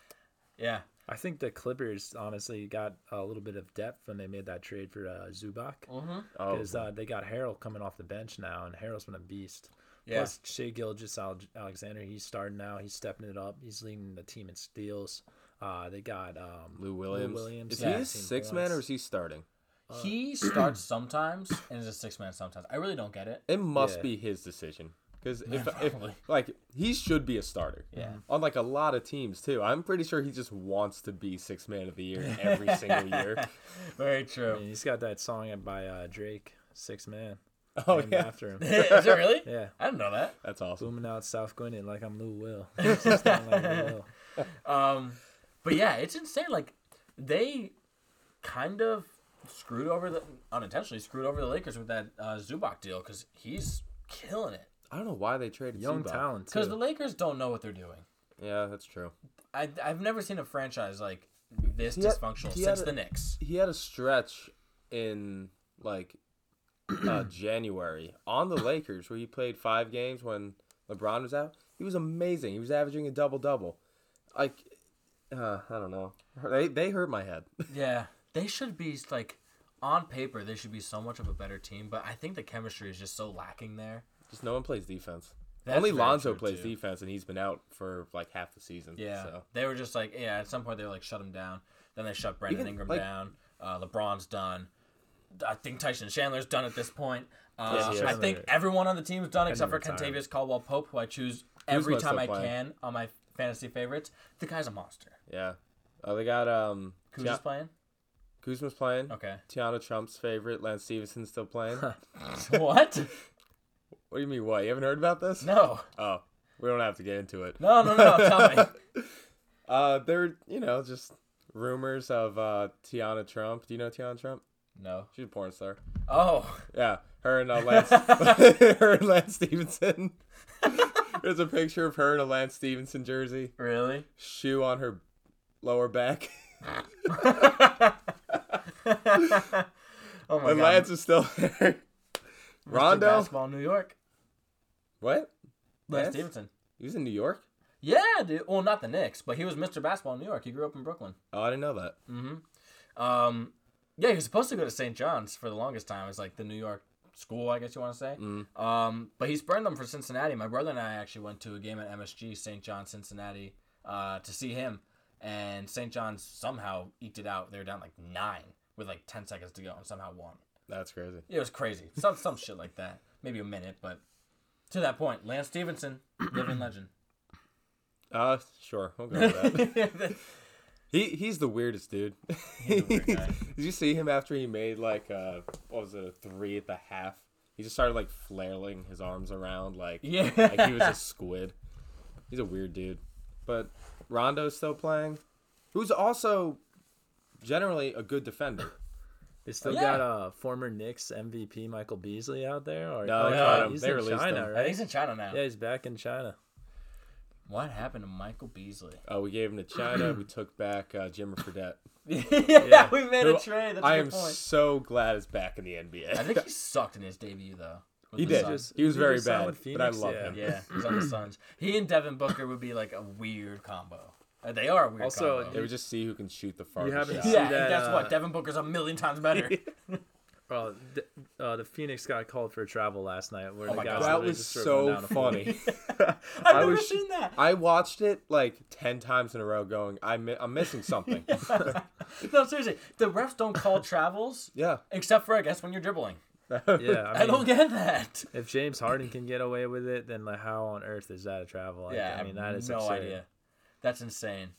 Speaker 1: Yeah,
Speaker 2: I think the Clippers honestly got a little bit of depth when they made that trade for uh, Zubac.
Speaker 1: mm-hmm.
Speaker 3: Oh,
Speaker 2: Because uh, they got Harrell coming off the bench now, and Harrell's been a beast.
Speaker 1: yeah.
Speaker 2: Plus, Shea Gilgis Alexander, he's starting now. He's stepping it up. He's leading the team in steals. Uh, they got um,
Speaker 3: Lou Williams.
Speaker 2: Williams,
Speaker 3: is
Speaker 1: yeah,
Speaker 3: he a
Speaker 2: 18
Speaker 3: six man or is he starting?
Speaker 1: he starts sometimes and is a six man sometimes. I really don't get it.
Speaker 3: It must
Speaker 2: Yeah.
Speaker 3: be his decision because
Speaker 1: Yeah,
Speaker 3: if, if like he should be a starter.
Speaker 1: Yeah.
Speaker 3: On like a lot of teams too. I'm pretty sure he just wants to be six man of the year every single year.
Speaker 1: Very
Speaker 2: I
Speaker 1: true.
Speaker 2: mean, he's got that song by uh, Drake, Six Man.
Speaker 3: Oh
Speaker 2: named
Speaker 3: yeah,
Speaker 2: after him.
Speaker 1: is it really?
Speaker 2: Yeah,
Speaker 1: I didn't know that.
Speaker 3: that's awesome.
Speaker 2: booming out South Gwinnett like I'm Lou Will. Like Lou Will.
Speaker 1: Um, but yeah, it's insane. Like they kind of screwed over the unintentionally screwed over the Lakers with that uh, Zubac deal because he's killing it.
Speaker 3: I don't know why they traded
Speaker 2: Young
Speaker 3: Zubac.
Speaker 2: talent
Speaker 1: Because the Lakers don't know what they're doing.
Speaker 3: Yeah, that's true.
Speaker 1: I I've never seen a franchise like this
Speaker 3: He
Speaker 1: dysfunctional
Speaker 3: had
Speaker 1: since
Speaker 3: a-
Speaker 1: the Knicks.
Speaker 3: He had a stretch in like uh, January on the Lakers where he played five games when LeBron was out. He was amazing. He was averaging a double double. Like, uh, I don't know. They they hurt my head.
Speaker 1: Yeah, they should be like on paper they should be so much of a better team, but I think the chemistry is just so lacking there.
Speaker 3: Just no one plays defense.
Speaker 1: That's
Speaker 3: Only Lonzo plays
Speaker 1: too.
Speaker 3: defense, and he's been out for like half the season.
Speaker 1: Yeah,
Speaker 3: So.
Speaker 1: they were just like yeah. At some point they were like shut him down. Then they shut Brandon
Speaker 3: Even,
Speaker 1: Ingram
Speaker 3: like-
Speaker 1: down. Uh, LeBron's done. I think Tyson Chandler's done at this point. Uh,
Speaker 3: Yes,
Speaker 1: I think everyone on the team's done except for
Speaker 2: retired.
Speaker 1: Kentavious Caldwell Pope, who I choose every time I can on my fantasy favorites. The guy's a monster.
Speaker 3: Yeah. Oh, they got um.
Speaker 1: Kuzma's
Speaker 3: Tia-
Speaker 1: playing.
Speaker 3: Kuzma's playing.
Speaker 1: Okay.
Speaker 3: Teanna Trump's favorite, Lance Stephenson's still playing.
Speaker 1: what?
Speaker 3: what do you mean? What? You haven't heard about this?
Speaker 1: No.
Speaker 3: Oh, we don't have to get into it.
Speaker 1: No, no, no. Tell me.
Speaker 3: Uh, there, you know, just rumors of uh Teanna Trump. Do you know Teanna Trump?
Speaker 1: No.
Speaker 3: She's a porn star.
Speaker 1: Oh.
Speaker 3: Yeah, her and uh, Lance, her and Lance Stephenson. There's a picture of her in a Lance Stephenson jersey,
Speaker 1: Really?
Speaker 3: shoe on her lower back,
Speaker 1: oh my
Speaker 3: and
Speaker 1: god.
Speaker 3: Lance is still there.
Speaker 1: Mr.
Speaker 3: Rondo.
Speaker 1: Basketball New York.
Speaker 3: What?
Speaker 1: Lance
Speaker 3: Lance?
Speaker 1: Stephenson.
Speaker 3: He was in New York.
Speaker 1: Yeah, dude. Well, not the Knicks, but he was Mr. Basketball in New York. He grew up in Brooklyn.
Speaker 3: Oh, I didn't know that.
Speaker 1: Mm-hmm. Um, yeah, he was supposed to go to St. John's for the longest time. It's like the New York school, I guess you want to say.
Speaker 3: Mm.
Speaker 1: Um, but he's burned them for Cincinnati. My brother and I actually went to a game at MSG, St. John, Cincinnati, uh, to see him. And St. John's somehow eked it out. They were down like nine with like 10 seconds to go and somehow won.
Speaker 3: That's crazy.
Speaker 1: It was crazy. Some, some shit like that. Maybe a minute, but to that point, Lance Stephenson, living legend.
Speaker 3: Uh, sure, we'll go with that. He he's the weirdest dude.
Speaker 1: He's a weird guy.
Speaker 3: Did you see him after he made like uh what was it a three at the half? He just started like flailing his arms around like
Speaker 1: Yeah.
Speaker 3: like he was a squid. He's a weird dude. But Rondo's still playing, who's also generally a good defender.
Speaker 2: They still
Speaker 1: Yeah.
Speaker 2: got uh former Knicks MVP Michael Beasley out there. Or
Speaker 3: No,
Speaker 1: they cut
Speaker 2: oh,
Speaker 3: him.
Speaker 2: he's
Speaker 3: They
Speaker 2: in
Speaker 3: released
Speaker 2: China,
Speaker 3: him.
Speaker 2: Right?
Speaker 1: he's in China now.
Speaker 2: Yeah, he's back in China.
Speaker 1: What happened to Michael Beasley?
Speaker 3: Oh, we gave him to China. we took back uh, Jimmer Fredette.
Speaker 1: yeah, we made
Speaker 3: Who
Speaker 1: a trade. That's a
Speaker 3: I
Speaker 1: good
Speaker 3: am
Speaker 1: point.
Speaker 3: so glad it's back in the NBA.
Speaker 1: I think he sucked in his debut though. With
Speaker 3: he did.
Speaker 1: Suns.
Speaker 3: he was
Speaker 2: He
Speaker 3: very bad,
Speaker 2: with
Speaker 3: but I love
Speaker 2: yeah.
Speaker 3: him.
Speaker 1: Yeah, he's on the Suns. He and Devin Booker would be like a weird combo. Uh, they are a weird
Speaker 2: Also,
Speaker 1: combo.
Speaker 3: They would just see who can shoot the farthest
Speaker 2: haven't
Speaker 3: shot.
Speaker 2: seen-
Speaker 1: yeah, and
Speaker 2: that,
Speaker 1: guess
Speaker 2: uh,
Speaker 1: what? Devin Booker's a million times better.
Speaker 2: Well, the, uh, the Phoenix got called for a travel last night. Where
Speaker 1: Oh
Speaker 2: the
Speaker 1: my
Speaker 2: guys
Speaker 1: God.
Speaker 3: That was
Speaker 2: just started going
Speaker 3: so
Speaker 2: down a floor.
Speaker 3: funny.
Speaker 1: I've
Speaker 3: I
Speaker 1: never
Speaker 3: was-
Speaker 1: seen that.
Speaker 3: I watched it like ten times in a row, going, I mi- I'm missing something.
Speaker 1: no, seriously, the refs don't call travels
Speaker 3: yeah,
Speaker 1: except for I guess when you're dribbling.
Speaker 2: Yeah,
Speaker 1: I,
Speaker 2: I,
Speaker 1: don't get that.
Speaker 2: if James Harden can get away with it, then like how on earth is that a travel? Like,
Speaker 1: yeah,
Speaker 2: I mean that is
Speaker 1: no
Speaker 2: absurd.
Speaker 1: idea. That's insane.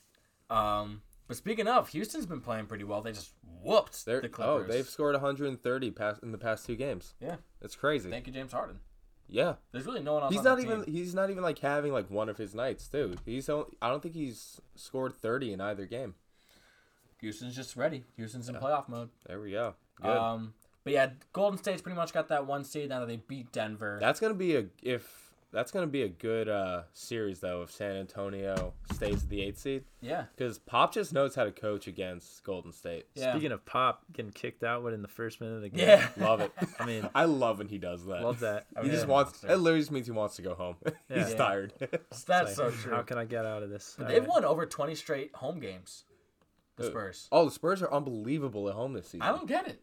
Speaker 1: Um, but speaking of, Houston's been playing pretty well. They just whooped
Speaker 3: they're
Speaker 1: the
Speaker 3: oh,
Speaker 1: Clippers.
Speaker 3: they've scored 130 past in the past two games.
Speaker 1: Yeah.
Speaker 3: It's crazy.
Speaker 1: Thank you, James Harden.
Speaker 3: yeah,
Speaker 1: There's really no one else.
Speaker 3: he's
Speaker 1: on
Speaker 3: not even
Speaker 1: team.
Speaker 3: he's not even like having like one of his nights too. He's on- I don't think he's scored 30 in either game.
Speaker 1: Houston's just ready. Houston's in playoff mode.
Speaker 3: There we go. Good.
Speaker 1: Um, but yeah, Golden State's pretty much got that one seed now that they beat Denver.
Speaker 3: that's gonna be a if that's gonna be a good uh series though if San Antonio stays at the eighth seed
Speaker 1: yeah,
Speaker 3: because Pop just knows how to coach against Golden State.
Speaker 1: yeah,
Speaker 2: Speaking of Pop getting kicked out within the first minute of the game,
Speaker 1: yeah.
Speaker 3: Love it.
Speaker 2: I mean,
Speaker 3: I love when he does that.
Speaker 2: love that.
Speaker 3: He just wants.
Speaker 1: Monster.
Speaker 3: It literally just means he wants to go home. He's
Speaker 2: Yeah.
Speaker 3: tired.
Speaker 1: That's so true.
Speaker 2: How can I get out of this?
Speaker 1: They've
Speaker 2: Alright.
Speaker 1: won over 20 straight home games. The Spurs.
Speaker 3: oh, the Spurs are unbelievable at home this season.
Speaker 1: I don't get it.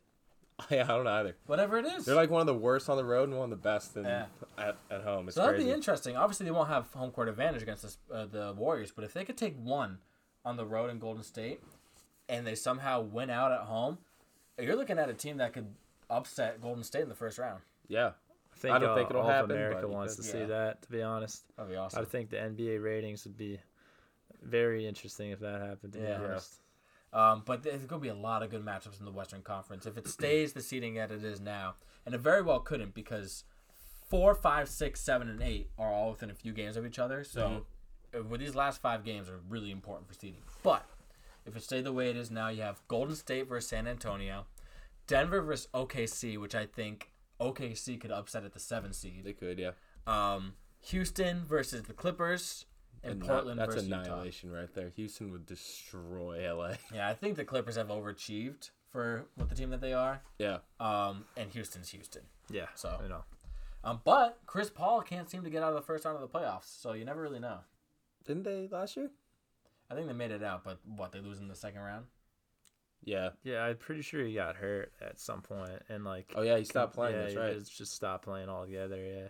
Speaker 3: yeah, I don't know either.
Speaker 1: Whatever it is.
Speaker 3: They're like one of the worst on the road and one of the best in,
Speaker 1: Yeah.
Speaker 3: at, at home. It's
Speaker 1: so that'd
Speaker 3: crazy.
Speaker 1: be interesting. Obviously, they won't have home court advantage against the, uh, the Warriors, but if they could take one on the road in Golden State and they somehow win out at home, you're looking at a team that could upset Golden State in the first round.
Speaker 3: yeah,
Speaker 2: I think,
Speaker 3: I don't
Speaker 2: uh,
Speaker 3: think it'll
Speaker 2: all
Speaker 3: happen,
Speaker 2: America
Speaker 3: but
Speaker 2: wants
Speaker 3: could-
Speaker 2: to see
Speaker 1: yeah.
Speaker 2: that. To be honest,
Speaker 1: That'd be awesome.
Speaker 2: I think the NBA ratings would be very interesting if that happened. To
Speaker 1: Yeah.
Speaker 2: be honest.
Speaker 1: Um, but there's going to be a lot of good matchups in the Western Conference. If it stays the seating that it is now, and it very well couldn't because four, five, six, seven, and eight are all within a few games of each other. So uh, with these last five games are really important for seeding. But if it stayed the way it is now, you have Golden State versus San Antonio, Denver versus OKC, which I think OKC could upset at the seven seed.
Speaker 3: they could. Yeah,
Speaker 1: Um, Houston versus the Clippers, and
Speaker 3: Anni-
Speaker 1: Portland
Speaker 3: That's
Speaker 1: versus Utah.
Speaker 3: annihilation right there. Houston would destroy LA.
Speaker 1: Yeah, I think the Clippers have overachieved for what the team that they are.
Speaker 3: Yeah,
Speaker 1: Um, and Houston's Houston.
Speaker 2: Yeah.
Speaker 1: So-
Speaker 2: you know,
Speaker 1: Um, but Chris Paul can't seem to get out of the first round of the playoffs, so you never really know.
Speaker 3: didn't they last year?
Speaker 1: I think they made it out, but what they lose in the second round?
Speaker 3: Yeah.
Speaker 2: yeah, I'm pretty sure he got hurt at some point, and like,
Speaker 3: Oh yeah, he stopped playing.
Speaker 2: yeah,
Speaker 3: that's right.
Speaker 2: just, just stopped playing altogether. Yeah.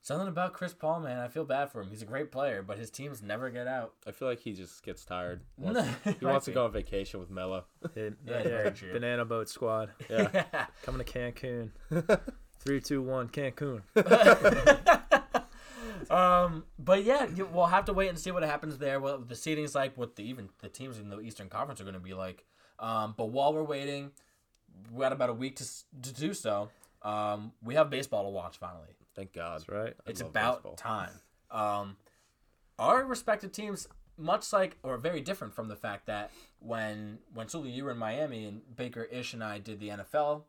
Speaker 1: Something about Chris Paul, man. I feel bad for him. He's a great player, but his teams never get out.
Speaker 3: I feel like he just gets tired. Wants-
Speaker 1: he
Speaker 3: he wants to go on vacation with Melo.
Speaker 2: Hit-
Speaker 1: Yeah,
Speaker 2: yeah,
Speaker 1: very.
Speaker 2: Banana Boat Squad
Speaker 3: Yeah.
Speaker 2: coming to Cancun. Three, two, one, Cancun.
Speaker 1: um, but yeah, you, we'll have to wait and see what happens there. What the seeding's like, what the even the teams in the Eastern Conference are going to be like. Um, but while we're waiting, we got about a week to to do so. Um, we have baseball to watch finally.
Speaker 3: Thank God.
Speaker 2: That's right.
Speaker 3: I
Speaker 1: It's about
Speaker 3: baseball.
Speaker 1: time. Um, our respective teams, much like or very different from the fact that when when Sully, you were in Miami and Baker Ish and I did the NFL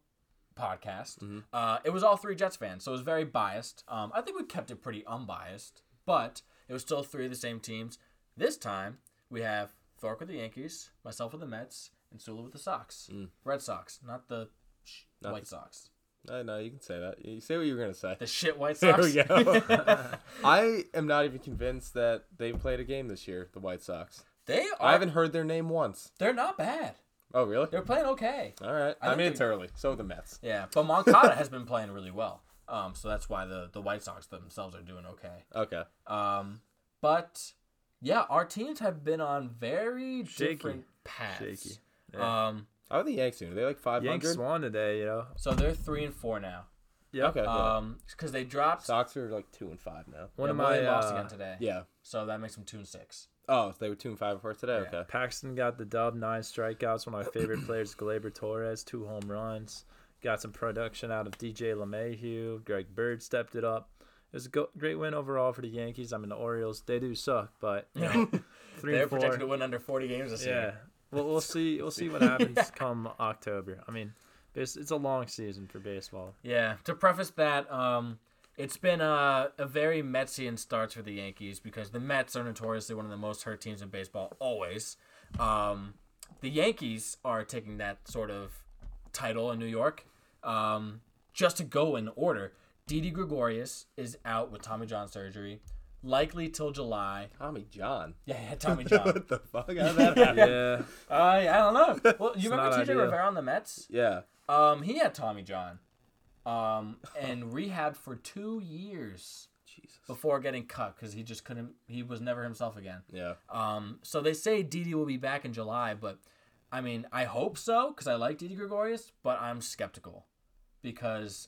Speaker 1: podcast,
Speaker 3: Mm-hmm.
Speaker 1: uh, it was all three Jets fans, so it was very biased. Um, I think we kept it pretty unbiased, but it was still three of the same teams. This time we have Thork with the Yankees, myself with the Mets, and Sula with the Sox, Red Sox, not the sh-
Speaker 3: Mm. Not
Speaker 1: White
Speaker 3: the-
Speaker 1: Sox,
Speaker 3: I know you can say that. You say what you were gonna say.
Speaker 1: the shit White Sox.
Speaker 3: There
Speaker 1: Sox.
Speaker 3: we go. I am not even convinced that they've played a game this year. The White Sox.
Speaker 1: they
Speaker 3: I haven't heard their name once.
Speaker 1: They're not bad.
Speaker 3: Oh really?
Speaker 1: They're playing okay.
Speaker 3: All right.
Speaker 1: I
Speaker 3: I, mean, it's early. So are the Mets.
Speaker 1: Yeah, but Moncada has been playing really well. Um, so that's why the the White Sox themselves are doing okay.
Speaker 3: Okay.
Speaker 1: Um, but yeah, our teams have been on very
Speaker 2: Shaky.
Speaker 1: different paths.
Speaker 2: Shaky. Yeah.
Speaker 1: Um,
Speaker 3: How are the Yanks doing? Are they like five
Speaker 2: Yanks
Speaker 3: hundred?
Speaker 2: won today, you know.
Speaker 1: so they're three and four now.
Speaker 2: Yeah.
Speaker 3: Okay.
Speaker 1: Um, because they dropped.
Speaker 3: Sox are like two and five now.
Speaker 2: One
Speaker 1: yeah,
Speaker 2: of my
Speaker 1: they lost
Speaker 2: uh,
Speaker 1: again today.
Speaker 3: Yeah.
Speaker 1: So that makes them two and six.
Speaker 3: Oh, so they were two and five before today.
Speaker 1: Yeah.
Speaker 3: Okay.
Speaker 2: Paxton got the dub, nine strikeouts. One of my favorite players, Gleyber Torres, two home runs. Got some production out of DJ LeMahieu. Greg Bird stepped it up. It was a go- great win overall for the Yankees. I mean, the Orioles, they do suck, but you know, three
Speaker 1: They're
Speaker 2: and four.
Speaker 1: projected to win under 40 games this
Speaker 2: Yeah.
Speaker 1: year.
Speaker 2: Well, we'll see. We'll see what happens come October. I mean, it's, it's a long season for baseball.
Speaker 1: Yeah. To preface that, um, it's been a, a very Metsian start for the Yankees because the Mets are notoriously one of the most hurt teams in baseball always. Um, the Yankees are taking that sort of title in New York. Um, just to go in order, Didi Gregorius is out with Tommy John surgery, likely till July.
Speaker 3: Tommy John.
Speaker 1: Yeah, yeah Tommy John.
Speaker 3: what the fuck? How did that happen?
Speaker 2: Yeah.
Speaker 1: uh, I don't know. Well, you remember TJ. Rivera on the Mets?
Speaker 3: Yeah.
Speaker 1: Um, he had Tommy John, um, and rehab for two years
Speaker 3: Jesus.
Speaker 1: before getting cut because he just couldn't. He was never himself again.
Speaker 3: Yeah.
Speaker 1: Um, so they say Didi will be back in July, but I mean, I hope so because I like Didi Gregorius, but I'm skeptical because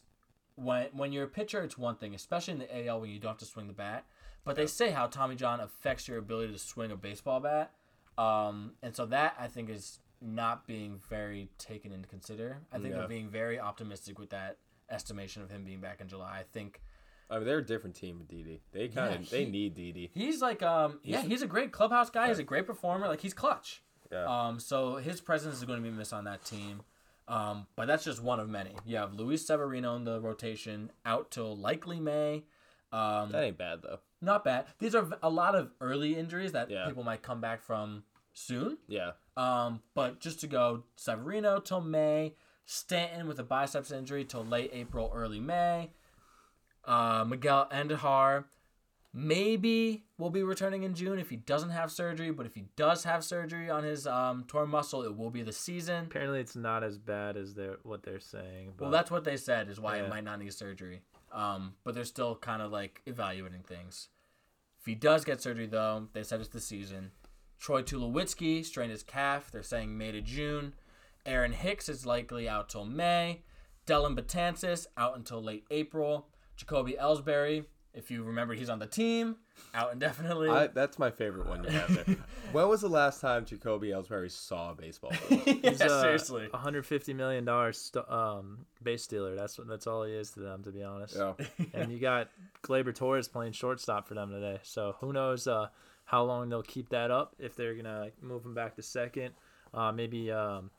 Speaker 1: when when you're a pitcher, it's one thing, especially in the AL when you don't have to swing the bat. But they say how Tommy John affects your ability to swing a baseball bat, um, and so that I think is not being very taken into consider. I think
Speaker 3: Yeah.
Speaker 1: they're being very optimistic with that estimation of him being back in July. I think
Speaker 3: I mean, they're a different team with Didi. They kind of
Speaker 1: Yeah,
Speaker 3: they
Speaker 1: he-
Speaker 3: need Didi.
Speaker 1: he's like, um, yeah, he's a great clubhouse guy. He's a great performer. Like he's clutch.
Speaker 3: Yeah.
Speaker 1: Um, so his presence is going to be missed on that team. Um, but that's just one of many. You have Luis Severino in the rotation out till likely May. Um,
Speaker 3: that ain't bad though.
Speaker 1: Not bad. These are a lot of early injuries that
Speaker 3: Yeah.
Speaker 1: people might come back from soon.
Speaker 3: Yeah.
Speaker 1: Um, but just to go Severino till May, Stanton with a biceps injury till late April, early May. Uh, Miguel Andujar maybe will be returning in June if he doesn't have surgery. But if he does have surgery on his um, torn muscle, it will be the season.
Speaker 2: Apparently, it's not as bad as they're what they're saying. But
Speaker 1: Well, that's what they said is why
Speaker 2: Yeah.
Speaker 1: it might not need surgery. Um, but they're still kind of like evaluating things. If he does get surgery, though, they said it's the season. Troy Tulowitzki strained his calf. They're saying May to June. Aaron Hicks is likely out till May. Dellin Betances out until late April. Jacoby Ellsbury, if you remember, he's on the team, out indefinitely.
Speaker 3: I, that's my favorite one you have there. when was the last time Jacoby Ellsbury saw a baseball?
Speaker 1: yeah,
Speaker 2: He's a
Speaker 1: seriously.
Speaker 2: 150 million dollar st- um, base stealer. That's what that's all he is to them, to be honest.
Speaker 3: yeah.
Speaker 2: And you got Gleyber Torres playing shortstop for them today. So who knows uh, how long they'll keep that up? If they're gonna move him back to second, uh, maybe. Um,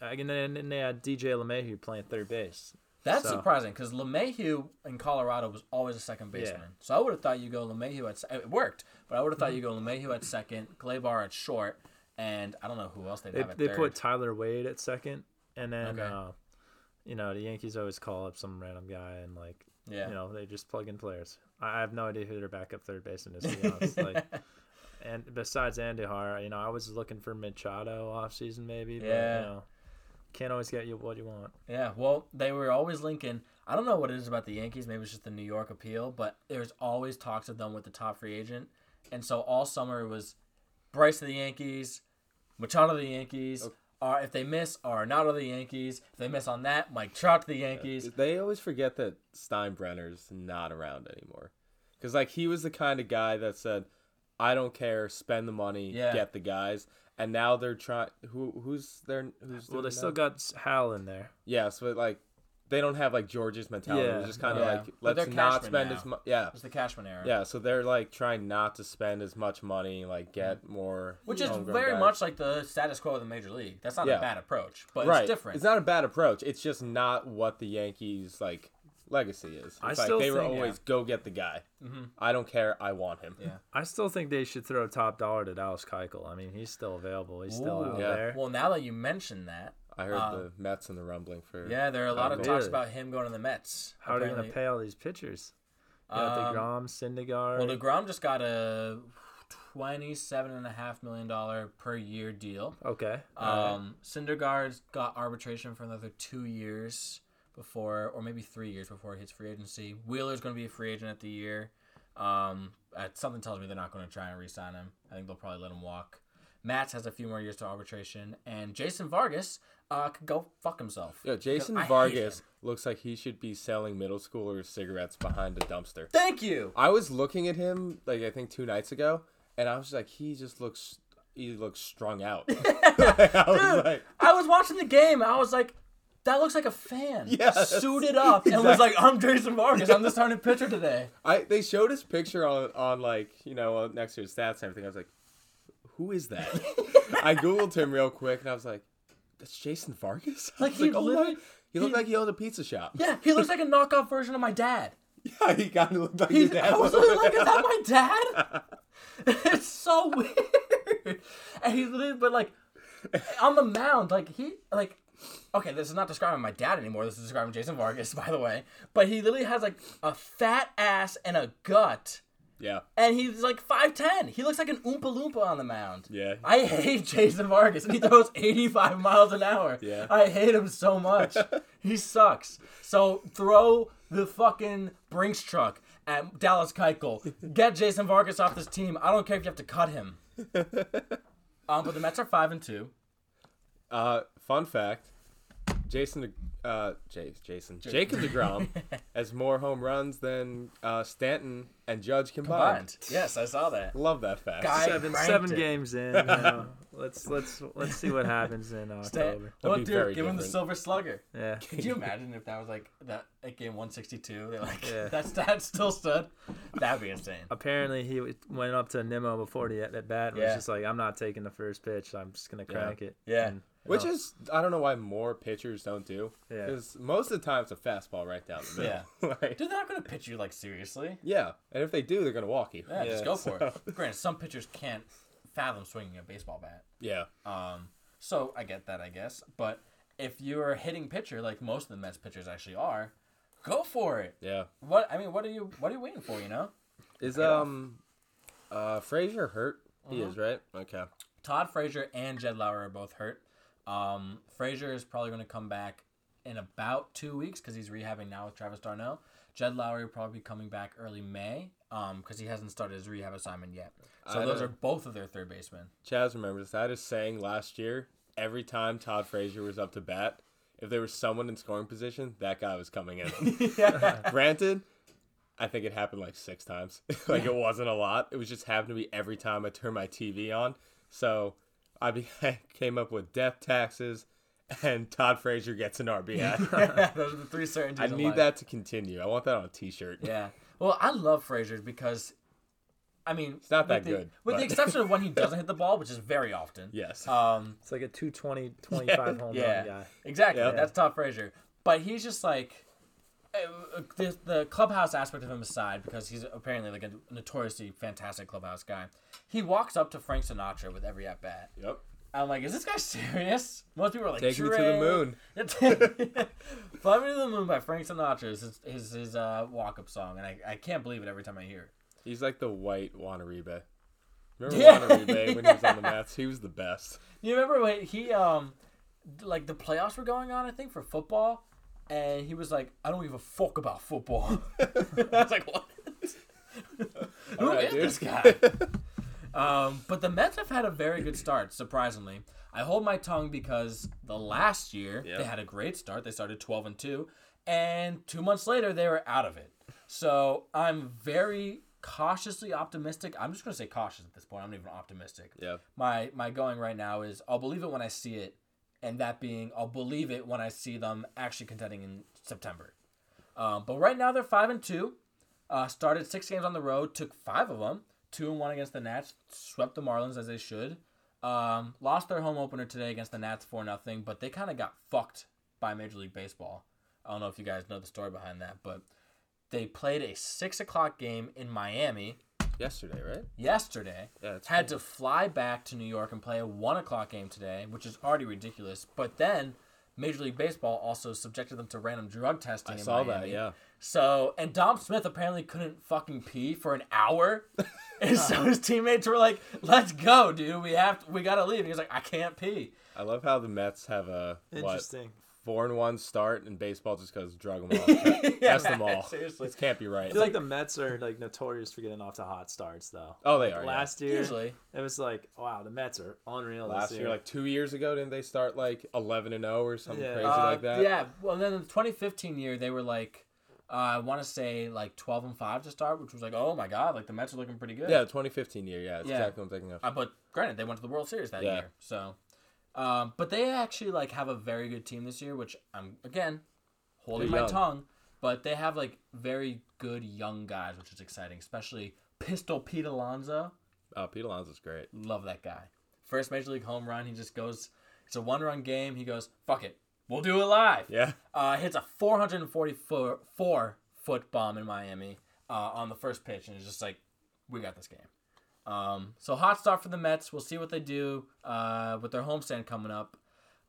Speaker 2: and then and they had DJ LeMahieu playing third base.
Speaker 1: That's
Speaker 2: So-
Speaker 1: surprising because LeMahieu in Colorado was always a second baseman. So I would have thought you go LeMahieu at se- it worked, but I would have thought you go LeMahieu at second, Gleyber at short, and I don't know who else they'd
Speaker 2: They,
Speaker 1: have at
Speaker 2: they
Speaker 1: third.
Speaker 2: put Tyler Wade at second, and then
Speaker 1: Okay.
Speaker 2: uh, you know the Yankees always call up some random guy and like
Speaker 1: yeah.
Speaker 2: you know they just plug in players. I I have no idea who their backup third baseman is to be honest. like, and besides Andujar, you know I was looking for Machado off season maybe, but
Speaker 1: Yeah.
Speaker 2: you know can't always get you what you want.
Speaker 1: Yeah, well, they were always linking. I don't know what it is about the Yankees. Maybe it's just the New York appeal, but there's always talks of them with the top free agent. And so all summer it was Bryce to the Yankees, Machado to the Yankees. Oh. Or if they miss, are Arenado to the Yankees. If they miss on that, Mike Trout to the Yankees.
Speaker 3: They always forget that Steinbrenner's not around anymore. Because, like, he was the kind of guy that said, I don't care, spend the money,
Speaker 1: Yeah.
Speaker 3: get the guys. And now they're trying. Who Who's their. Who's
Speaker 2: Well,
Speaker 3: doing
Speaker 2: they still
Speaker 3: that?
Speaker 2: got Hal in there.
Speaker 3: Yeah, so, like, they don't have, like, George's mentality.
Speaker 2: Yeah.
Speaker 3: It's just kind of
Speaker 1: Yeah.
Speaker 3: like, let's not spend
Speaker 1: now.
Speaker 3: as much. Yeah.
Speaker 1: It's the Cashman era.
Speaker 3: Yeah, so they're, like, trying not to spend as much money, like, get more.
Speaker 1: Which is very
Speaker 3: guys.
Speaker 1: much like the status quo of the major league. That's not
Speaker 3: Yeah.
Speaker 1: a bad approach, but
Speaker 3: right.
Speaker 1: it's different.
Speaker 3: It's not a bad approach. It's just not what the Yankees like legacy is. It's
Speaker 2: I
Speaker 3: like
Speaker 2: still
Speaker 3: they were
Speaker 2: think-
Speaker 3: always go get the guy.
Speaker 1: Mhm.
Speaker 3: I don't care. I want him.
Speaker 1: Yeah.
Speaker 2: I still think they should throw top dollar to Dallas Keuchel. I mean, he's still available. He's still
Speaker 1: Ooh.
Speaker 2: out
Speaker 3: Yeah.
Speaker 2: there.
Speaker 1: Well, now that you mention that,
Speaker 3: I heard
Speaker 1: Uh,
Speaker 3: the Mets and the rumbling for.
Speaker 1: yeah, there are a lot of talks
Speaker 2: really?
Speaker 1: about him going to the Mets.
Speaker 2: How are they going to
Speaker 1: Apparently-
Speaker 2: pay all these pitchers? You got
Speaker 1: Um,
Speaker 2: Degrom, Syndergaard.
Speaker 1: Well, Degrom just got a twenty-seven and a half million dollar per year deal.
Speaker 2: okay.
Speaker 1: Um, Syndergaard's got arbitration for another two years before, or maybe three years before he hits free agency. Wheeler's going to be a free agent at the year. Um, uh, something tells me they're not going to try and re-sign him. I think they'll probably let him walk. Matz has a few more years to arbitration, and Jason Vargas uh, could go fuck himself.
Speaker 3: Yeah, Jason Vargas looks like he should be selling middle schoolers cigarettes behind a dumpster.
Speaker 1: Thank you.
Speaker 3: I was looking at him like I think two nights ago, and I was like, he just looks he looks strung out. Like, I was
Speaker 1: Dude,
Speaker 3: like,
Speaker 1: I was watching the game. I was like, that looks like a fan.
Speaker 3: Yeah,
Speaker 1: Suited up and was like, I'm Jason Vargas. I'm the starting pitcher today.
Speaker 3: I they showed his picture on on like you know next to his stats and everything. I was like, who is that? I googled him real quick, and I was like, that's Jason Vargas.
Speaker 1: Like, he
Speaker 3: oh my- he looked
Speaker 1: he-
Speaker 3: like he owned a pizza shop.
Speaker 1: Yeah, he looks like a knockoff version of my dad.
Speaker 3: Yeah, he kind of looked like
Speaker 1: He,
Speaker 3: his dad.
Speaker 1: I was like, is that my dad? it's so weird. And he literally, but like, on the mound, like he, like, okay, this is not describing my dad anymore. This is describing Jason Vargas, by the way. But he literally has like a fat ass and a gut.
Speaker 3: yeah,
Speaker 1: And he's like 5'10. He looks like an Oompa Loompa on the mound.
Speaker 3: yeah.
Speaker 1: I hate Jason Vargas, and he throws 85 miles an hour.
Speaker 3: Yeah.
Speaker 1: I hate him so much. he sucks. So throw the fucking Brinks truck at Dallas Keuchel. Get Jason Vargas off this team. I don't care if you have to cut him. um, but the Mets are five and two.
Speaker 3: Uh, fun fact: Jason, uh, J- Jason, Jacob Degrom has more home runs than uh, Stanton and Judge combined.
Speaker 1: Combined. Yes, I saw that.
Speaker 3: Love that fact.
Speaker 1: Guy-
Speaker 2: seven seven
Speaker 1: it.
Speaker 2: games in. You know, let's let's let's see what happens in October.
Speaker 1: well, dude,
Speaker 3: very
Speaker 1: give him the. Silver Slugger.
Speaker 2: Yeah.
Speaker 1: Could you imagine if that was like that at game 162? They're like,
Speaker 2: Yeah.
Speaker 1: that stat still stood. That'd be insane.
Speaker 2: Apparently, he went up to Nimmo before the at bat. And
Speaker 1: Yeah.
Speaker 2: Was just like, I'm not taking the first pitch. I'm just gonna crank it.
Speaker 1: Yeah.
Speaker 2: And,
Speaker 3: Which is I don't know why more pitchers don't do.
Speaker 2: Yeah.
Speaker 3: Because most of the time it's a fastball right down the middle. Yeah. like,
Speaker 1: Dude, they're not gonna pitch you like seriously.
Speaker 3: yeah. And if they do, they're gonna walk you.
Speaker 1: Yeah, just go for it. Granted, some pitchers can't fathom swinging a baseball bat.
Speaker 3: Yeah.
Speaker 1: Um, so I get that, I guess. But if you're a hitting pitcher, like most of the Mets pitchers actually are, go for it.
Speaker 3: Yeah.
Speaker 1: What I mean, what are you what are you waiting for? You know,
Speaker 3: Is
Speaker 1: Get off.
Speaker 3: um uh Frazier hurt? He
Speaker 1: Uh-huh.
Speaker 3: is, right? Okay.
Speaker 1: Todd Frazier and Jed Lowrie are both hurt. Um, Frazier is probably going to come back in about two weeks because he's rehabbing now with Travis d'Arnaud. Jed Lowrie will probably be coming back early May um, because he hasn't started his rehab assignment yet. So
Speaker 3: I
Speaker 1: those are both of their third basemen.
Speaker 3: Chaz remembers that is saying last year, every time Todd Frazier was up to bat, if there was someone in scoring position, that guy was coming in. Granted, I think it happened like six times. like it wasn't a lot. It was just happened to be every time I turned my TV on. So I, be- I came up with death taxes and Todd Frazier gets an RBI.
Speaker 1: those are the three certainties.
Speaker 3: I
Speaker 1: in
Speaker 3: need
Speaker 1: life.
Speaker 3: that to continue. I want that on a T-shirt.
Speaker 1: Yeah. Well, I love Frazier because, I mean, it's
Speaker 3: not that
Speaker 1: the,
Speaker 3: good,
Speaker 1: With the exception of when he doesn't hit the ball, which is very often.
Speaker 3: Yes.
Speaker 1: Um.
Speaker 2: It's like a 220, 25 home
Speaker 1: Yeah.
Speaker 2: run guy.
Speaker 1: Exactly.
Speaker 3: Yeah.
Speaker 1: That's Todd Frazier. But he's just like. uh, The, the clubhouse aspect of him aside, because he's apparently like a notoriously fantastic clubhouse guy, he walks up to Frank Sinatra with every at bat.
Speaker 3: yep.
Speaker 1: I'm like, is this guy serious? Most people are like,
Speaker 3: Take me to the moon.
Speaker 1: Fly Me to the Moon by Frank Sinatra is his, his, his uh, walk up song, and I, I can't believe it every time I hear it.
Speaker 3: He's like the white Juan Uribe. Remember
Speaker 1: Yeah.
Speaker 3: Juan Uribe when he was on the Mets? He was the best.
Speaker 1: You remember when he um like the playoffs were going on, I think, for football, and he was like, I don't give a fuck about football. I was like, what? Who is
Speaker 3: Alright, dude.
Speaker 1: this guy? Um, but the Mets have had a very good start, surprisingly. I hold my tongue because the last year
Speaker 3: Yeah.
Speaker 1: they had a great start. They started twelve and two, and two months later they were out of it. So I'm very cautiously optimistic. I'm just gonna say cautious at this point. I'm not even optimistic
Speaker 3: Yeah.
Speaker 1: my my going right now is I'll believe it when I see it, and that being I'll believe it when I see them actually contending in September. Um, but right now they're five and two. Uh, started six games on the road, took five of them, two and one against the Nats, swept the Marlins as they should. Um, lost their home opener today against the Nats four nothing, but they kind of got fucked by Major League Baseball. I don't know if you guys know the story behind that, but they played a six o'clock game in Miami
Speaker 3: Yesterday, right?
Speaker 1: yesterday
Speaker 3: Yeah,
Speaker 1: had to fly back to New York and play a one o'clock game today, which is already ridiculous. But then Major League Baseball also subjected them to random drug testing.
Speaker 3: I saw that. Yeah.
Speaker 1: So and Dom Smith apparently couldn't fucking pee for an hour, and so his teammates were like, "Let's go, dude. We have to, we gotta leave." And he was like, "I can't pee."
Speaker 3: I love how the Mets have a what
Speaker 2: Interesting.
Speaker 3: four and one start, and baseball just goes drug them all, test them all.
Speaker 1: seriously.
Speaker 3: This can't be right.
Speaker 2: I feel like the Mets are like notorious for getting off to hot starts though.
Speaker 3: Oh, they are, yeah.
Speaker 2: Last year,
Speaker 1: Usually.
Speaker 2: it was like, wow, the Mets are unreal.
Speaker 3: Last
Speaker 2: this
Speaker 3: year, like two years ago, didn't they start like eleven and zero or something
Speaker 2: Yeah.
Speaker 3: crazy
Speaker 1: Uh,
Speaker 3: like that?
Speaker 1: Yeah. Well, then in the 2015 year, they were like, uh, I want to say like 12 and 5 to start, which was like, oh my God, like the Mets are looking pretty good.
Speaker 3: Yeah, 2015 year. Yeah, that's
Speaker 1: Yeah.
Speaker 3: exactly what I'm thinking of.
Speaker 1: Uh, but granted, they went to the World Series that
Speaker 3: Yeah.
Speaker 1: year. So, um, but they actually like have a very good team this year, which I'm again holding
Speaker 3: They're
Speaker 1: my
Speaker 3: young.
Speaker 1: tongue. But they have like very good young guys, which is exciting, especially Pistol Pete Alonso.
Speaker 3: Oh, Pete Alonso's great.
Speaker 1: Love that guy. First major league home run, he just goes. It's a one-run game. He goes, "Fuck it, we'll do it live."
Speaker 3: Yeah,
Speaker 1: Uh, hits a 444 foot bomb in Miami uh, on the first pitch, and it's just like, we got this game. Um, so hot start for the Mets. We'll see what they do uh, with their homestand coming up,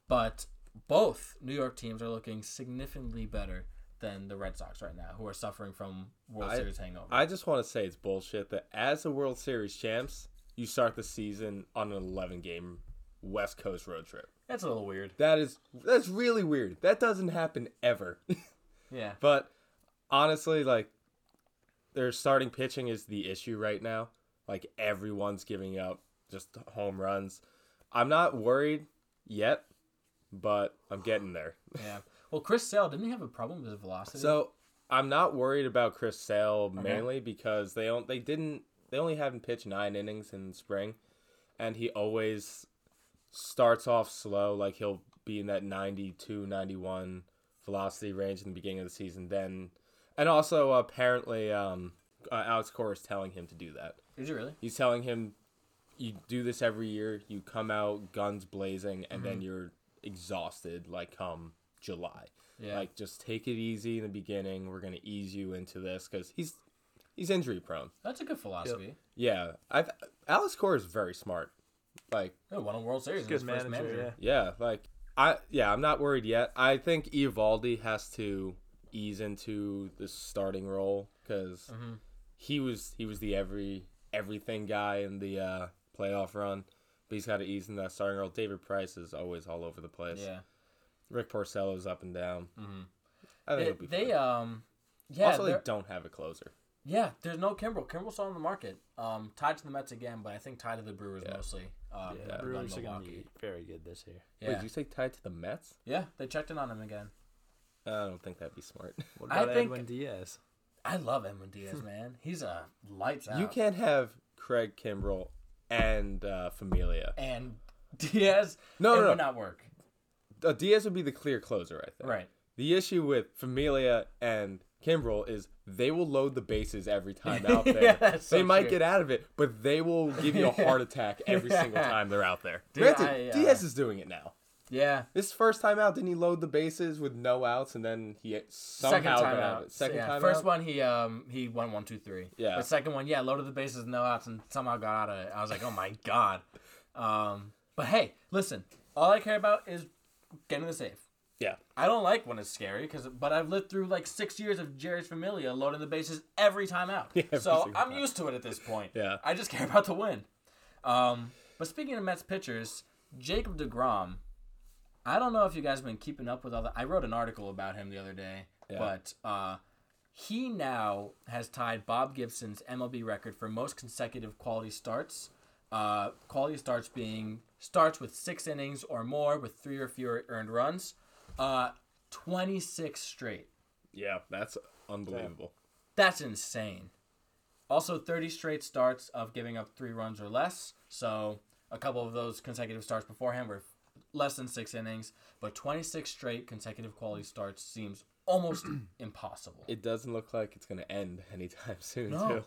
Speaker 1: but both New York teams are looking significantly better than the Red Sox right now, who are suffering from World
Speaker 3: I-
Speaker 1: Series hangover.
Speaker 3: I just want to say it's bullshit that as the World Series champs, you start the season on an 11 game West Coast road trip.
Speaker 1: That's a little weird.
Speaker 3: That is that's really weird. That doesn't happen ever.
Speaker 1: Yeah.
Speaker 3: but honestly, like their starting pitching is the issue right now. Like everyone's giving up just home runs. I'm not worried yet, but I'm getting there.
Speaker 1: Yeah. Well, Chris Sale didn't he have a problem with his velocity?
Speaker 3: So I'm not worried about Chris Sale mainly because they don't they didn't they only haven't pitched nine innings in spring, and he always starts off slow. Like he'll be in that 92, 91 velocity range in the beginning of the season. Then, and also apparently um, uh, Alex Cora is telling him to do that.
Speaker 1: Is he really?
Speaker 3: He's telling him, you do this every year. You come out guns blazing, and then you're exhausted. Like come July.
Speaker 1: Yeah.
Speaker 3: Like just take it easy in the beginning. We're gonna ease you into this because he's he's injury prone.
Speaker 1: That's a good philosophy.
Speaker 3: Yeah, I've, Alex Cora is very smart. Like
Speaker 1: Yeah, won a World Series. in
Speaker 2: Good
Speaker 1: his first
Speaker 2: manager,
Speaker 1: manager.
Speaker 2: yeah.
Speaker 3: yeah, like I yeah I'm not worried yet. I think Eovaldi has to ease into the starting role because
Speaker 1: Mm-hmm.
Speaker 3: he was he was the every everything guy in the uh, playoff run. But he's got to ease in that starting role. David Price is always all over the place.
Speaker 1: Yeah.
Speaker 3: Rick Porcello's up and down.
Speaker 1: Mhm.
Speaker 3: I think
Speaker 1: They,
Speaker 3: it'll be
Speaker 1: they
Speaker 3: fine.
Speaker 1: um yeah
Speaker 3: also they don't have a closer.
Speaker 1: yeah there's no Kimbrel Kimbrel's still on the market um tied to the Mets again but I think tied to the Brewers
Speaker 3: Yeah.
Speaker 1: mostly uh
Speaker 2: Yeah,
Speaker 1: rather than
Speaker 2: Brewers are gonna be very good this year.
Speaker 3: Wait, did you say tied to the Mets?
Speaker 1: yeah they checked in on him again
Speaker 3: I don't think that'd be smart.
Speaker 2: What
Speaker 1: I
Speaker 2: about
Speaker 1: think-
Speaker 2: Edwin Diaz?
Speaker 1: I love Edwin Diaz man he's a lights out
Speaker 3: You can't have Craig Kimbrel and uh, Familia.
Speaker 1: and Diaz
Speaker 3: No,
Speaker 1: it
Speaker 3: no, no.
Speaker 1: would not work
Speaker 3: Uh, Diaz would be the clear closer, I think.
Speaker 1: right
Speaker 3: The issue with Familia and Kimbrel is they will load the bases every time out there.
Speaker 1: Yeah,
Speaker 3: they
Speaker 1: so
Speaker 3: might
Speaker 1: true.
Speaker 3: get out of it, but they will give you a heart attack every single time they're out there.
Speaker 1: Dude,
Speaker 3: Granted,
Speaker 1: I, uh,
Speaker 3: Diaz is doing it now.
Speaker 1: yeah
Speaker 3: This first time out, didn't he load the bases with no outs, and then he somehow
Speaker 1: second time
Speaker 3: got
Speaker 1: out.
Speaker 3: out? Second
Speaker 1: yeah.
Speaker 3: time
Speaker 1: First
Speaker 3: out.
Speaker 1: one he um he won one two three.
Speaker 3: Yeah.
Speaker 1: The second one, yeah, loaded the bases, no outs, and somehow got out of it. I was like, oh my god. Um, but hey, listen, all I care about is getting the save.
Speaker 3: Yeah.
Speaker 1: I don't like when it's scary, cause but I've lived through like six years of Jeurys Familia loading the bases every time out.
Speaker 3: every
Speaker 1: so I'm
Speaker 3: time.
Speaker 1: used to it at this point.
Speaker 3: Yeah.
Speaker 1: I just care about the win. Um, but speaking of Mets pitchers, Jacob DeGrom, I don't know if you guys have been keeping up with all the. I wrote an article about him the other day,
Speaker 3: Yeah.
Speaker 1: but uh, he now has tied Bob Gibson's MLB record for most consecutive quality starts. Uh, quality starts being starts with six innings or more with three or fewer earned runs. Uh, 26 straight.
Speaker 3: Yeah, that's unbelievable.
Speaker 1: That's insane. Also, 30 straight starts of giving up three runs or less. So, a couple of those consecutive starts beforehand were less than six innings, but 26 straight consecutive quality starts seems almost impossible.
Speaker 3: It doesn't look like it's gonna end anytime soon,
Speaker 1: No.
Speaker 3: too.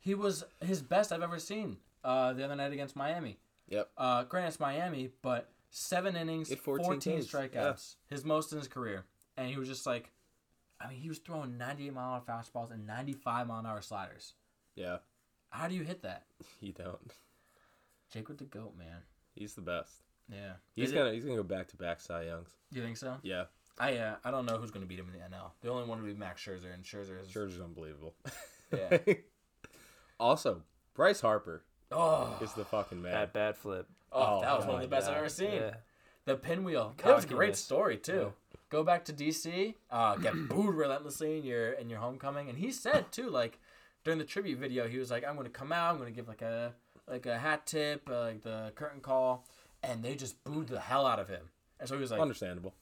Speaker 1: He was his best I've ever seen uh, the other night against Miami.
Speaker 3: Yep.
Speaker 1: Uh, granted, it's Miami, but seven innings,
Speaker 3: Hit
Speaker 1: 14,
Speaker 3: 14 Ks,
Speaker 1: strikeouts, his most in his career. And he was just like, I mean, he was throwing 98 mile an hour fastballs and 95 mile an hour sliders.
Speaker 3: Yeah,
Speaker 1: How do you hit that?
Speaker 3: you don't.
Speaker 1: Jake with the goat, man.
Speaker 3: He's the best.
Speaker 1: Yeah.
Speaker 3: He's
Speaker 1: Is
Speaker 3: gonna he's gonna go back to back Cy Youngs.
Speaker 1: You think so?
Speaker 3: Yeah,
Speaker 1: I uh, I don't know who's gonna beat him in the NL. The only one would be Max Scherzer, and Scherzer is
Speaker 3: Scherzer's unbelievable.
Speaker 1: Yeah.
Speaker 3: also, Bryce Harper
Speaker 1: oh,
Speaker 3: is the fucking man.
Speaker 2: That bat flip.
Speaker 1: oh,
Speaker 3: Oh
Speaker 1: that was one of the best I've ever seen.
Speaker 2: Yeah.
Speaker 1: The pinwheel. That was a great story too. go back to DC, uh, get booed relentlessly in your in your homecoming. And he said too, like during the tribute video, he was like, "I'm going to come out. I'm going to give like a like a hat tip, uh, like the curtain call," and they just booed the hell out of him. And so he was like,
Speaker 3: Understandable.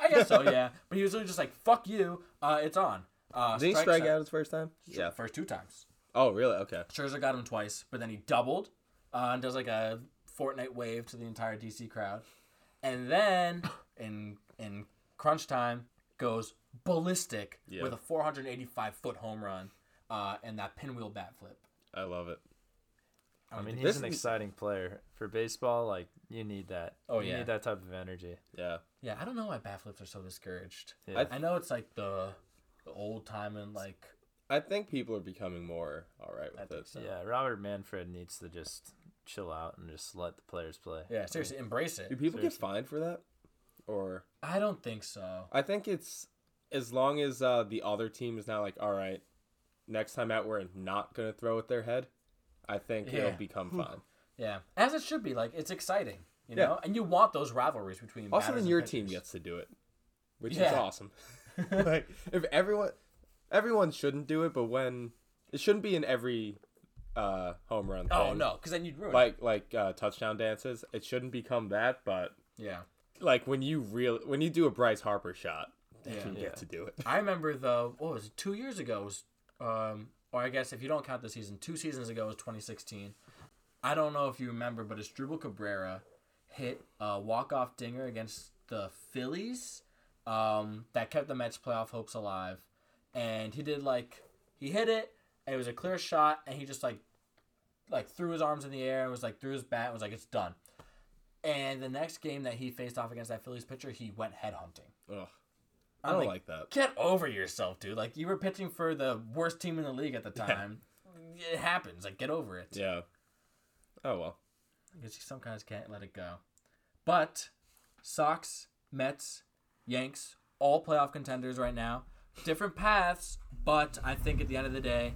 Speaker 1: "I guess so, yeah." But he was literally just like, "Fuck you, uh, it's on." Uh,
Speaker 3: Did he strike
Speaker 1: out-
Speaker 3: out his first time? Yeah.
Speaker 1: first two times.
Speaker 3: Oh, really? Okay.
Speaker 1: Scherzer got him twice, but then he doubled uh, and does like a Fortnite wave to the entire DC crowd, and then in in crunch time goes ballistic
Speaker 3: Yeah.
Speaker 1: with a 485 foot home run uh, and that pinwheel bat flip.
Speaker 3: I love it.
Speaker 2: I
Speaker 1: don't
Speaker 2: mean, he's an exciting player for baseball. Like you need that.
Speaker 1: Oh,
Speaker 2: you
Speaker 1: yeah.
Speaker 2: need that type of energy.
Speaker 3: Yeah.
Speaker 1: yeah, I don't know why bat flips are so discouraged.
Speaker 2: Yeah.
Speaker 1: I know it's like the, the old time and like
Speaker 3: I think people are becoming more all right with
Speaker 1: think
Speaker 3: it.
Speaker 1: so.
Speaker 2: yeah, Robert Manfred needs to just chill out and just let the players play.
Speaker 1: yeah, seriously, embrace it.
Speaker 3: Do
Speaker 1: it.
Speaker 3: people get fined for that? Or
Speaker 1: I don't think so.
Speaker 3: I think it's as long as uh, the other team is now like, all right, next time out we're not gonna throw at their head. I think
Speaker 1: Yeah.
Speaker 3: it'll become fine.
Speaker 1: Yeah, as it should be. Like it's exciting, you
Speaker 3: Yeah.
Speaker 1: know, and you want those rivalries between.
Speaker 3: Also,
Speaker 1: batters
Speaker 3: then
Speaker 1: and
Speaker 3: your team gets to do it, which is awesome. like if everyone, everyone shouldn't do it, but when it shouldn't be in every uh, home run.
Speaker 1: Oh
Speaker 3: thing.
Speaker 1: no, because then you'd ruin. it.
Speaker 3: Like like uh, touchdown dances, it shouldn't become that. But
Speaker 1: Yeah.
Speaker 3: like when you real when you do a Bryce Harper shot,
Speaker 1: Yeah.
Speaker 3: you
Speaker 2: Yeah.
Speaker 3: get to do it.
Speaker 1: I remember though, what was it, two years ago? It was, um, or I guess if you don't count the season, two seasons ago was 2016. I don't know if you remember, but Asdrubal Cabrera hit a walk-off dinger against the Phillies um, that kept the Mets playoff hopes alive. And he did like he hit it, and it was a clear shot, and he just like like threw his arms in the air and was like threw his bat and was like it's done. And the next game that he faced off against that Phillies pitcher, he went head hunting.
Speaker 3: Ugh, I
Speaker 1: I'm
Speaker 3: don't like, that.
Speaker 1: Get over yourself, dude. Like you were pitching for the worst team in the league at the time. It happens. Like get over it.
Speaker 3: Yeah. Oh well.
Speaker 1: I guess you sometimes can't let it go. But Sox, Mets, Yanks, all playoff contenders right now. Different paths, but I think at the end of the day,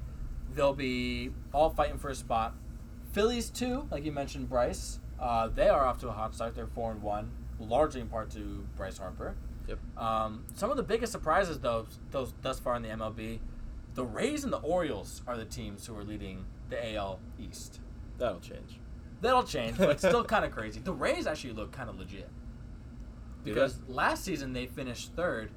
Speaker 1: they'll be all fighting for a spot. Phillies too, like you mentioned, Bryce. Uh, they are off to a hot start. They're four and one, largely in part to Bryce Harper.
Speaker 3: Yep.
Speaker 1: Um, some of the biggest surprises, though, those thus far in the MLB, the Rays and the Orioles are the teams who are leading the AL East.
Speaker 3: That'll change.
Speaker 1: That'll change, but it's still kind of crazy. The Rays actually look kind of legit because last season they finished third,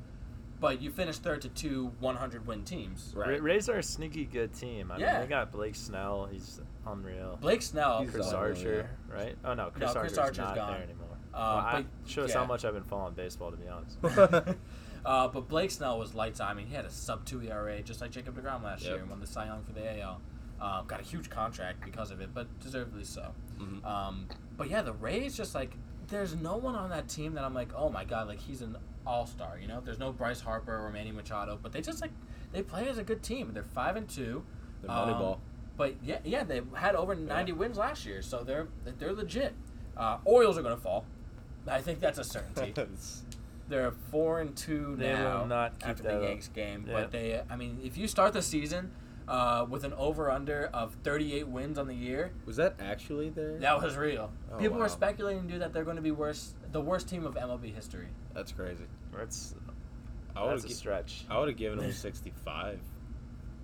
Speaker 1: but you finished third to two 100 win teams.
Speaker 3: Right.
Speaker 2: Rays are a sneaky good team. I
Speaker 1: Yeah.
Speaker 2: mean, they got Blake Snell. He's unreal.
Speaker 1: Blake Snell,
Speaker 3: He's
Speaker 2: Chris
Speaker 3: unreal,
Speaker 2: Archer, right? Oh no, Chris
Speaker 1: Chris
Speaker 2: Archer's
Speaker 1: Archer's
Speaker 2: not
Speaker 1: gone.
Speaker 2: there anymore.
Speaker 1: Uh,
Speaker 2: well, I,
Speaker 1: but-
Speaker 2: shows
Speaker 1: yeah.
Speaker 2: how much I've been following baseball, to be honest.
Speaker 1: uh, but Blake Snell was lights out. I mean, he had a sub two ERA just like Jacob Degrom last
Speaker 3: Yep.
Speaker 1: year and won the Cy Young for the AL. Um, got a huge contract because of it, but deservedly so.
Speaker 3: Mhm.
Speaker 1: Um, but yeah, the Rays just like there's no one on that team that I'm like, oh my god, like he's an all star. You know, there's no Bryce Harper or Manny Machado, but they just like they play as a good team. They're five and two.
Speaker 3: They're The Moneyball.
Speaker 1: But yeah, yeah, they had over 90 wins last year, so they're they're legit. Uh, Orioles are gonna fall. I think that's a certainty. They're four and two
Speaker 2: They
Speaker 1: now
Speaker 2: will not keep
Speaker 1: after the. Yanks game.
Speaker 2: Yeah.
Speaker 1: But they, I mean, if you start the season uh, with an over under of 38 wins on the year,
Speaker 3: was that actually there?
Speaker 1: that was real.
Speaker 3: Oh,
Speaker 1: People
Speaker 3: wow.
Speaker 1: were speculating, dude, that they're going to be worse, the worst team of MLB history.
Speaker 3: That's crazy.
Speaker 2: That's
Speaker 3: I
Speaker 2: that's
Speaker 3: have
Speaker 2: a stretch.
Speaker 3: I would have given them 65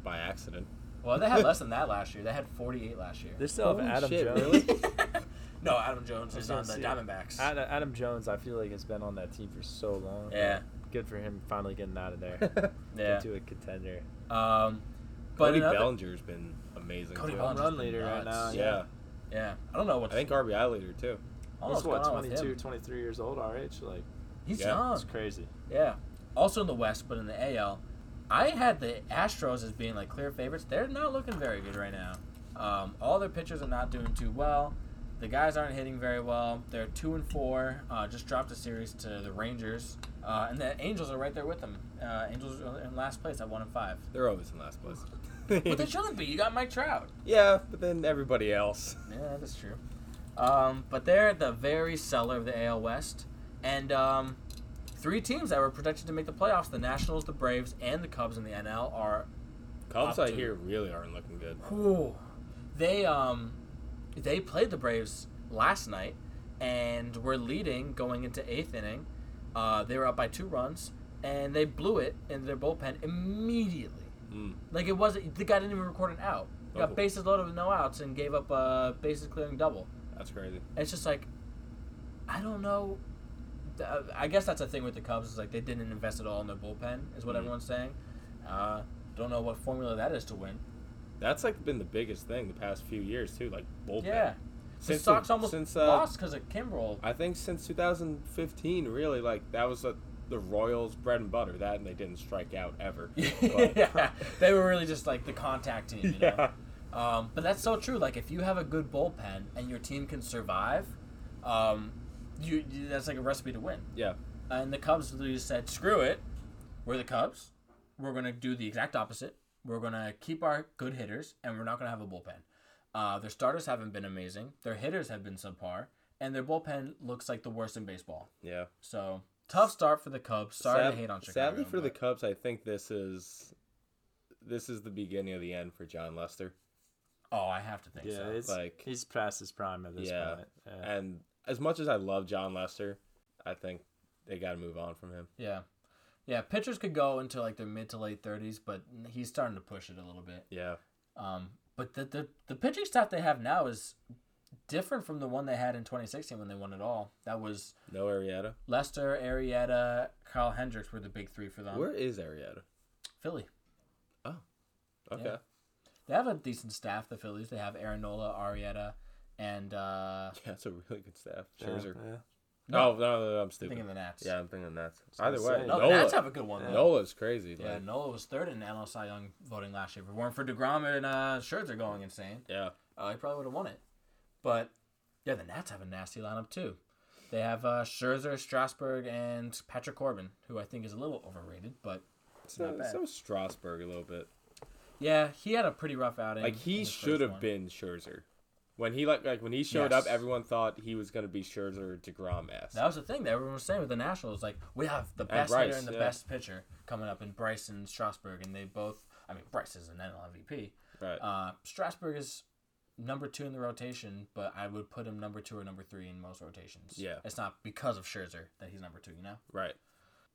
Speaker 3: by accident.
Speaker 1: Well, they had less than that last year. They had 48 last year.
Speaker 2: They still have Adam
Speaker 3: shit,
Speaker 2: Jones.
Speaker 3: really?
Speaker 1: no, Adam Jones is on the Diamondbacks.
Speaker 2: Ad- Adam Jones, I feel like has been on that team for so long.
Speaker 1: Yeah.
Speaker 2: Good for him finally getting out of there.
Speaker 1: yeah.
Speaker 2: Into a contender.
Speaker 1: Um, but
Speaker 3: Cody
Speaker 1: another-
Speaker 3: Bellinger's been amazing.
Speaker 1: Cody
Speaker 3: too.
Speaker 1: Bellinger's
Speaker 2: Run
Speaker 1: been
Speaker 2: leader right now,
Speaker 3: Yeah.
Speaker 1: Yeah, I don't know
Speaker 3: what.
Speaker 1: I
Speaker 3: think RBI leader too.
Speaker 1: I
Speaker 2: He's what,
Speaker 1: going on with
Speaker 2: 22, 23 years old, our age? Like,
Speaker 1: He's
Speaker 3: Yeah.
Speaker 1: young.
Speaker 2: it's crazy.
Speaker 1: Yeah. Also in the West, but in the AL, I had the Astros as being like clear favorites. They're not looking very good right now. Um, all their pitchers are not doing too well. The guys aren't hitting very well. They're two and four. Uh, just dropped a series to the Rangers, uh, and the Angels are right there with them. Uh, Angels are in last place at one and five.
Speaker 3: They're always in last place.
Speaker 1: But they shouldn't be. You got Mike Trout.
Speaker 3: yeah, but then everybody else.
Speaker 1: Yeah, that's true. Um, but they're the very cellar of the AL West, and um, three teams that were projected to make the playoffs: the Nationals, the Braves, and the Cubs in the NL are.
Speaker 3: Cubs,
Speaker 1: Up
Speaker 3: I
Speaker 1: to-
Speaker 3: hear, really aren't looking good.
Speaker 1: Whew, they um, they played the Braves last night, and were leading going into eighth inning, Uh, they were up by two runs, and they blew it in their bullpen immediately.
Speaker 3: Mm.
Speaker 1: Like it wasn't the guy didn't even record an out. He got
Speaker 3: Oh.
Speaker 1: bases loaded with no outs and gave up a bases clearing double.
Speaker 3: That's crazy.
Speaker 1: And it's just like, I don't know. I guess that's the thing with the Cubs is like they didn't invest at all in their bullpen, is what
Speaker 3: Mhm.
Speaker 1: everyone's saying. Uh, don't know what formula that is to win.
Speaker 3: That's like been the biggest thing the past few years too, like bullpen.
Speaker 1: Yeah, the
Speaker 3: Since
Speaker 1: Sox
Speaker 3: the-
Speaker 1: almost
Speaker 3: since, uh,
Speaker 1: lost because of Kimbrel.
Speaker 3: I think since 2015, really, like that was uh the Royals' bread and butter. That and they didn't strike out ever.
Speaker 1: Yeah, they were really just like the contact team. You know?
Speaker 3: yeah.
Speaker 1: Um, but that's so true. Like if you have a good bullpen and your team can survive, um, you, you that's like a recipe to win.
Speaker 3: Yeah.
Speaker 1: And the Cubs literally said, "Screw it, we're the Cubs. We're gonna do the exact opposite. We're gonna keep our good hitters, and we're not gonna have a bullpen. Uh, their starters haven't been amazing. Their hitters have been subpar, and their bullpen looks like the worst in baseball.
Speaker 3: Yeah.
Speaker 1: So tough start for the Cubs. Sorry
Speaker 3: Sad-
Speaker 1: to hate on Chicago.
Speaker 3: Sadly for the Cubs, I think this is this is the beginning of the end for Jon Lester.
Speaker 1: oh, I have to think
Speaker 2: Yeah,
Speaker 1: so.
Speaker 2: it's
Speaker 3: Like-
Speaker 2: he's past his prime at this
Speaker 3: Yeah.
Speaker 2: point. Yeah.
Speaker 3: And as much as I love Jon Lester, I think they got to move on from him.
Speaker 1: Yeah. Yeah, pitchers could go into like their mid to late 30s, but he's starting to push it a little bit.
Speaker 3: Yeah.
Speaker 1: Um, but the, the the pitching staff they have now is different from the one they had in 2016 when they won it all. That was
Speaker 3: No Arrieta.
Speaker 1: Lester, Arrieta, Carl Hendricks were the big three for them.
Speaker 3: Where is Arrieta?
Speaker 1: Philly.
Speaker 3: Oh, okay.
Speaker 1: Yeah. They have a decent staff, the Phillies. They have Aaron Nola, Arrieta, and uh,
Speaker 3: Yeah, it's a really good staff.
Speaker 2: Yeah,
Speaker 3: Scherzer.
Speaker 2: yeah.
Speaker 3: No, no, no, I'm
Speaker 1: I'm
Speaker 3: stupid.
Speaker 1: thinking the Nats.
Speaker 3: Yeah, I'm thinking that's
Speaker 2: gonna
Speaker 3: either way.
Speaker 1: No, the Nats have a good one. Though.
Speaker 3: Nola's crazy.
Speaker 1: Yeah,
Speaker 3: like,
Speaker 1: Nola was third in NL Cy Young voting last year. If it weren't for DeGrom and uh, Scherzer going insane,
Speaker 3: yeah.
Speaker 1: uh, he probably would have won it. But yeah, the Nats have a nasty lineup too. They have uh, Scherzer, Strasburg, and Patrick Corbin, who I think is a little overrated. But
Speaker 3: So,
Speaker 1: Not bad.
Speaker 3: so Strasburg a little bit.
Speaker 1: yeah, he had a pretty rough outing.
Speaker 3: Like he should have
Speaker 1: one.
Speaker 3: been Scherzer. When he like like when he showed
Speaker 1: Yes.
Speaker 3: up, everyone thought he was gonna be Scherzer Degrom s.
Speaker 1: That was the thing that everyone was saying with the Nationals. Like we have the best
Speaker 3: Bryce,
Speaker 1: hitter and the
Speaker 3: yeah.
Speaker 1: best pitcher coming up in Bryce and Strasburg, and they both. I mean, Bryce is an NL MVP.
Speaker 3: Right.
Speaker 1: Uh, Strasburg is number two in the rotation, but I would put him number two or number three in most rotations.
Speaker 3: Yeah.
Speaker 1: It's not because of Scherzer that he's number two, you know?
Speaker 3: right.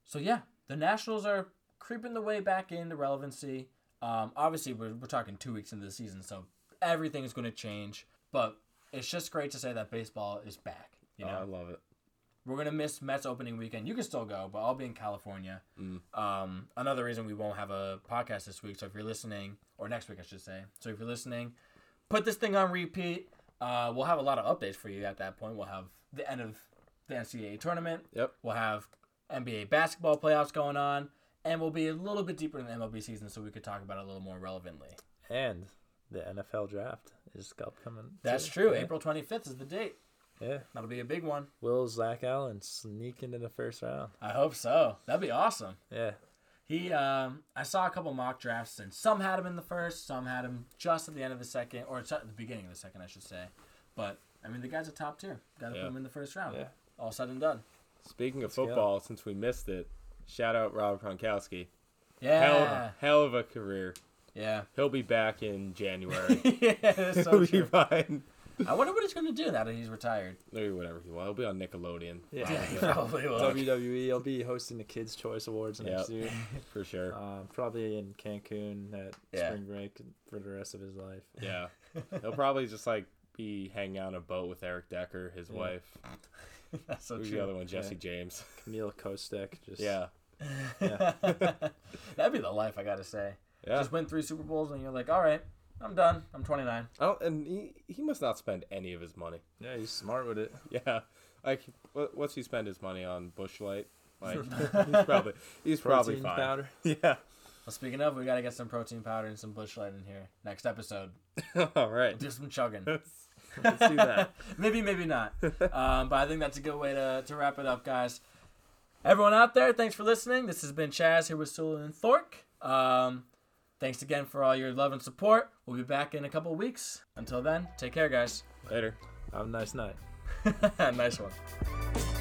Speaker 1: So, yeah, the Nationals are creeping the way back into relevancy. Um, obviously, we're, we're talking two weeks into the season, so everything is going to change. But it's just great to say that baseball is back. You
Speaker 3: Oh,
Speaker 1: know,
Speaker 3: I love it.
Speaker 1: we're gonna miss Mets opening weekend. You can still go, but I'll be in California.
Speaker 3: Mm.
Speaker 1: Um, another reason we won't have a podcast this week. So if you're listening, or next week I should say. So if you're listening, put this thing on repeat. Uh, we'll have a lot of updates for you at that point. We'll have the end of the NCAA tournament.
Speaker 3: Yep.
Speaker 1: We'll have NBA basketball playoffs going on, and we'll be a little bit deeper in the MLB season, so we could talk about it a little more relevantly.
Speaker 2: And the NFL draft is upcoming.
Speaker 1: That's
Speaker 2: too.
Speaker 1: true.
Speaker 2: Yeah.
Speaker 1: April 25th is the date.
Speaker 2: Yeah.
Speaker 1: That'll be a big one.
Speaker 2: Will Zach Allen sneak into the first round?
Speaker 1: I hope so. That'd be awesome.
Speaker 2: Yeah.
Speaker 1: He, um, I saw a couple mock drafts, and some had him in the first, some had him just at the end of the second, or at the beginning of the second, I should say. But I mean, the guy's a top tier. Got to
Speaker 3: Yeah.
Speaker 1: put him in the first round.
Speaker 2: Yeah.
Speaker 1: All said and done.
Speaker 3: Speaking of
Speaker 2: Let's go.
Speaker 3: football, since we missed it, shout out Rob Gronkowski.
Speaker 1: Yeah,
Speaker 3: Hell, hell of a career.
Speaker 1: Yeah,
Speaker 3: He'll be back in January.
Speaker 1: yeah. That's so
Speaker 3: He'll be
Speaker 1: true.
Speaker 3: fine.
Speaker 1: I wonder what he's going to do now that he's retired.
Speaker 3: Maybe whatever he wants. He'll be on Nickelodeon.
Speaker 2: Yeah.
Speaker 1: Yeah, he probably will.
Speaker 2: WWE. I'll be hosting the Kids Choice Awards next
Speaker 3: Yep.
Speaker 2: year.
Speaker 3: for sure.
Speaker 2: Um, probably in Cancun at
Speaker 1: Yeah.
Speaker 2: spring break for the rest of his life.
Speaker 3: Yeah. He'll probably just like be hanging out on a boat with Eric Decker, his
Speaker 2: Yeah.
Speaker 3: wife.
Speaker 1: That's so
Speaker 3: Who's the other
Speaker 1: true.
Speaker 3: one? Jesse James.
Speaker 2: Camille Kostek. Just
Speaker 3: Yeah.
Speaker 2: Yeah.
Speaker 1: That'd be the life, I got to say.
Speaker 3: Yeah.
Speaker 1: Just win three Super Bowls, and you're like, all right, I'm done. I'm 29.
Speaker 3: I don't, and he, he must not spend any of his money.
Speaker 2: Yeah, he's smart with it.
Speaker 3: Yeah. Like, what, what's he spend his money on? Busch Light. Like, he's probably he's probably
Speaker 2: Protein
Speaker 3: fine.
Speaker 2: powder.
Speaker 3: Yeah.
Speaker 1: Well, speaking of, we got to get some protein powder and some Busch Light in here. Next episode,
Speaker 3: All right.
Speaker 1: do some chugging.
Speaker 3: Let's, let's do that.
Speaker 1: maybe, maybe not. Um, but I think that's a good way to, to wrap it up, guys. Everyone out there, thanks for listening. This has been Chaz here with Sula and Thork. Um, thanks again for all your love and support. We'll be back in a couple weeks. Until then, take care, guys.
Speaker 3: Later.
Speaker 2: Have a nice night.
Speaker 1: nice one.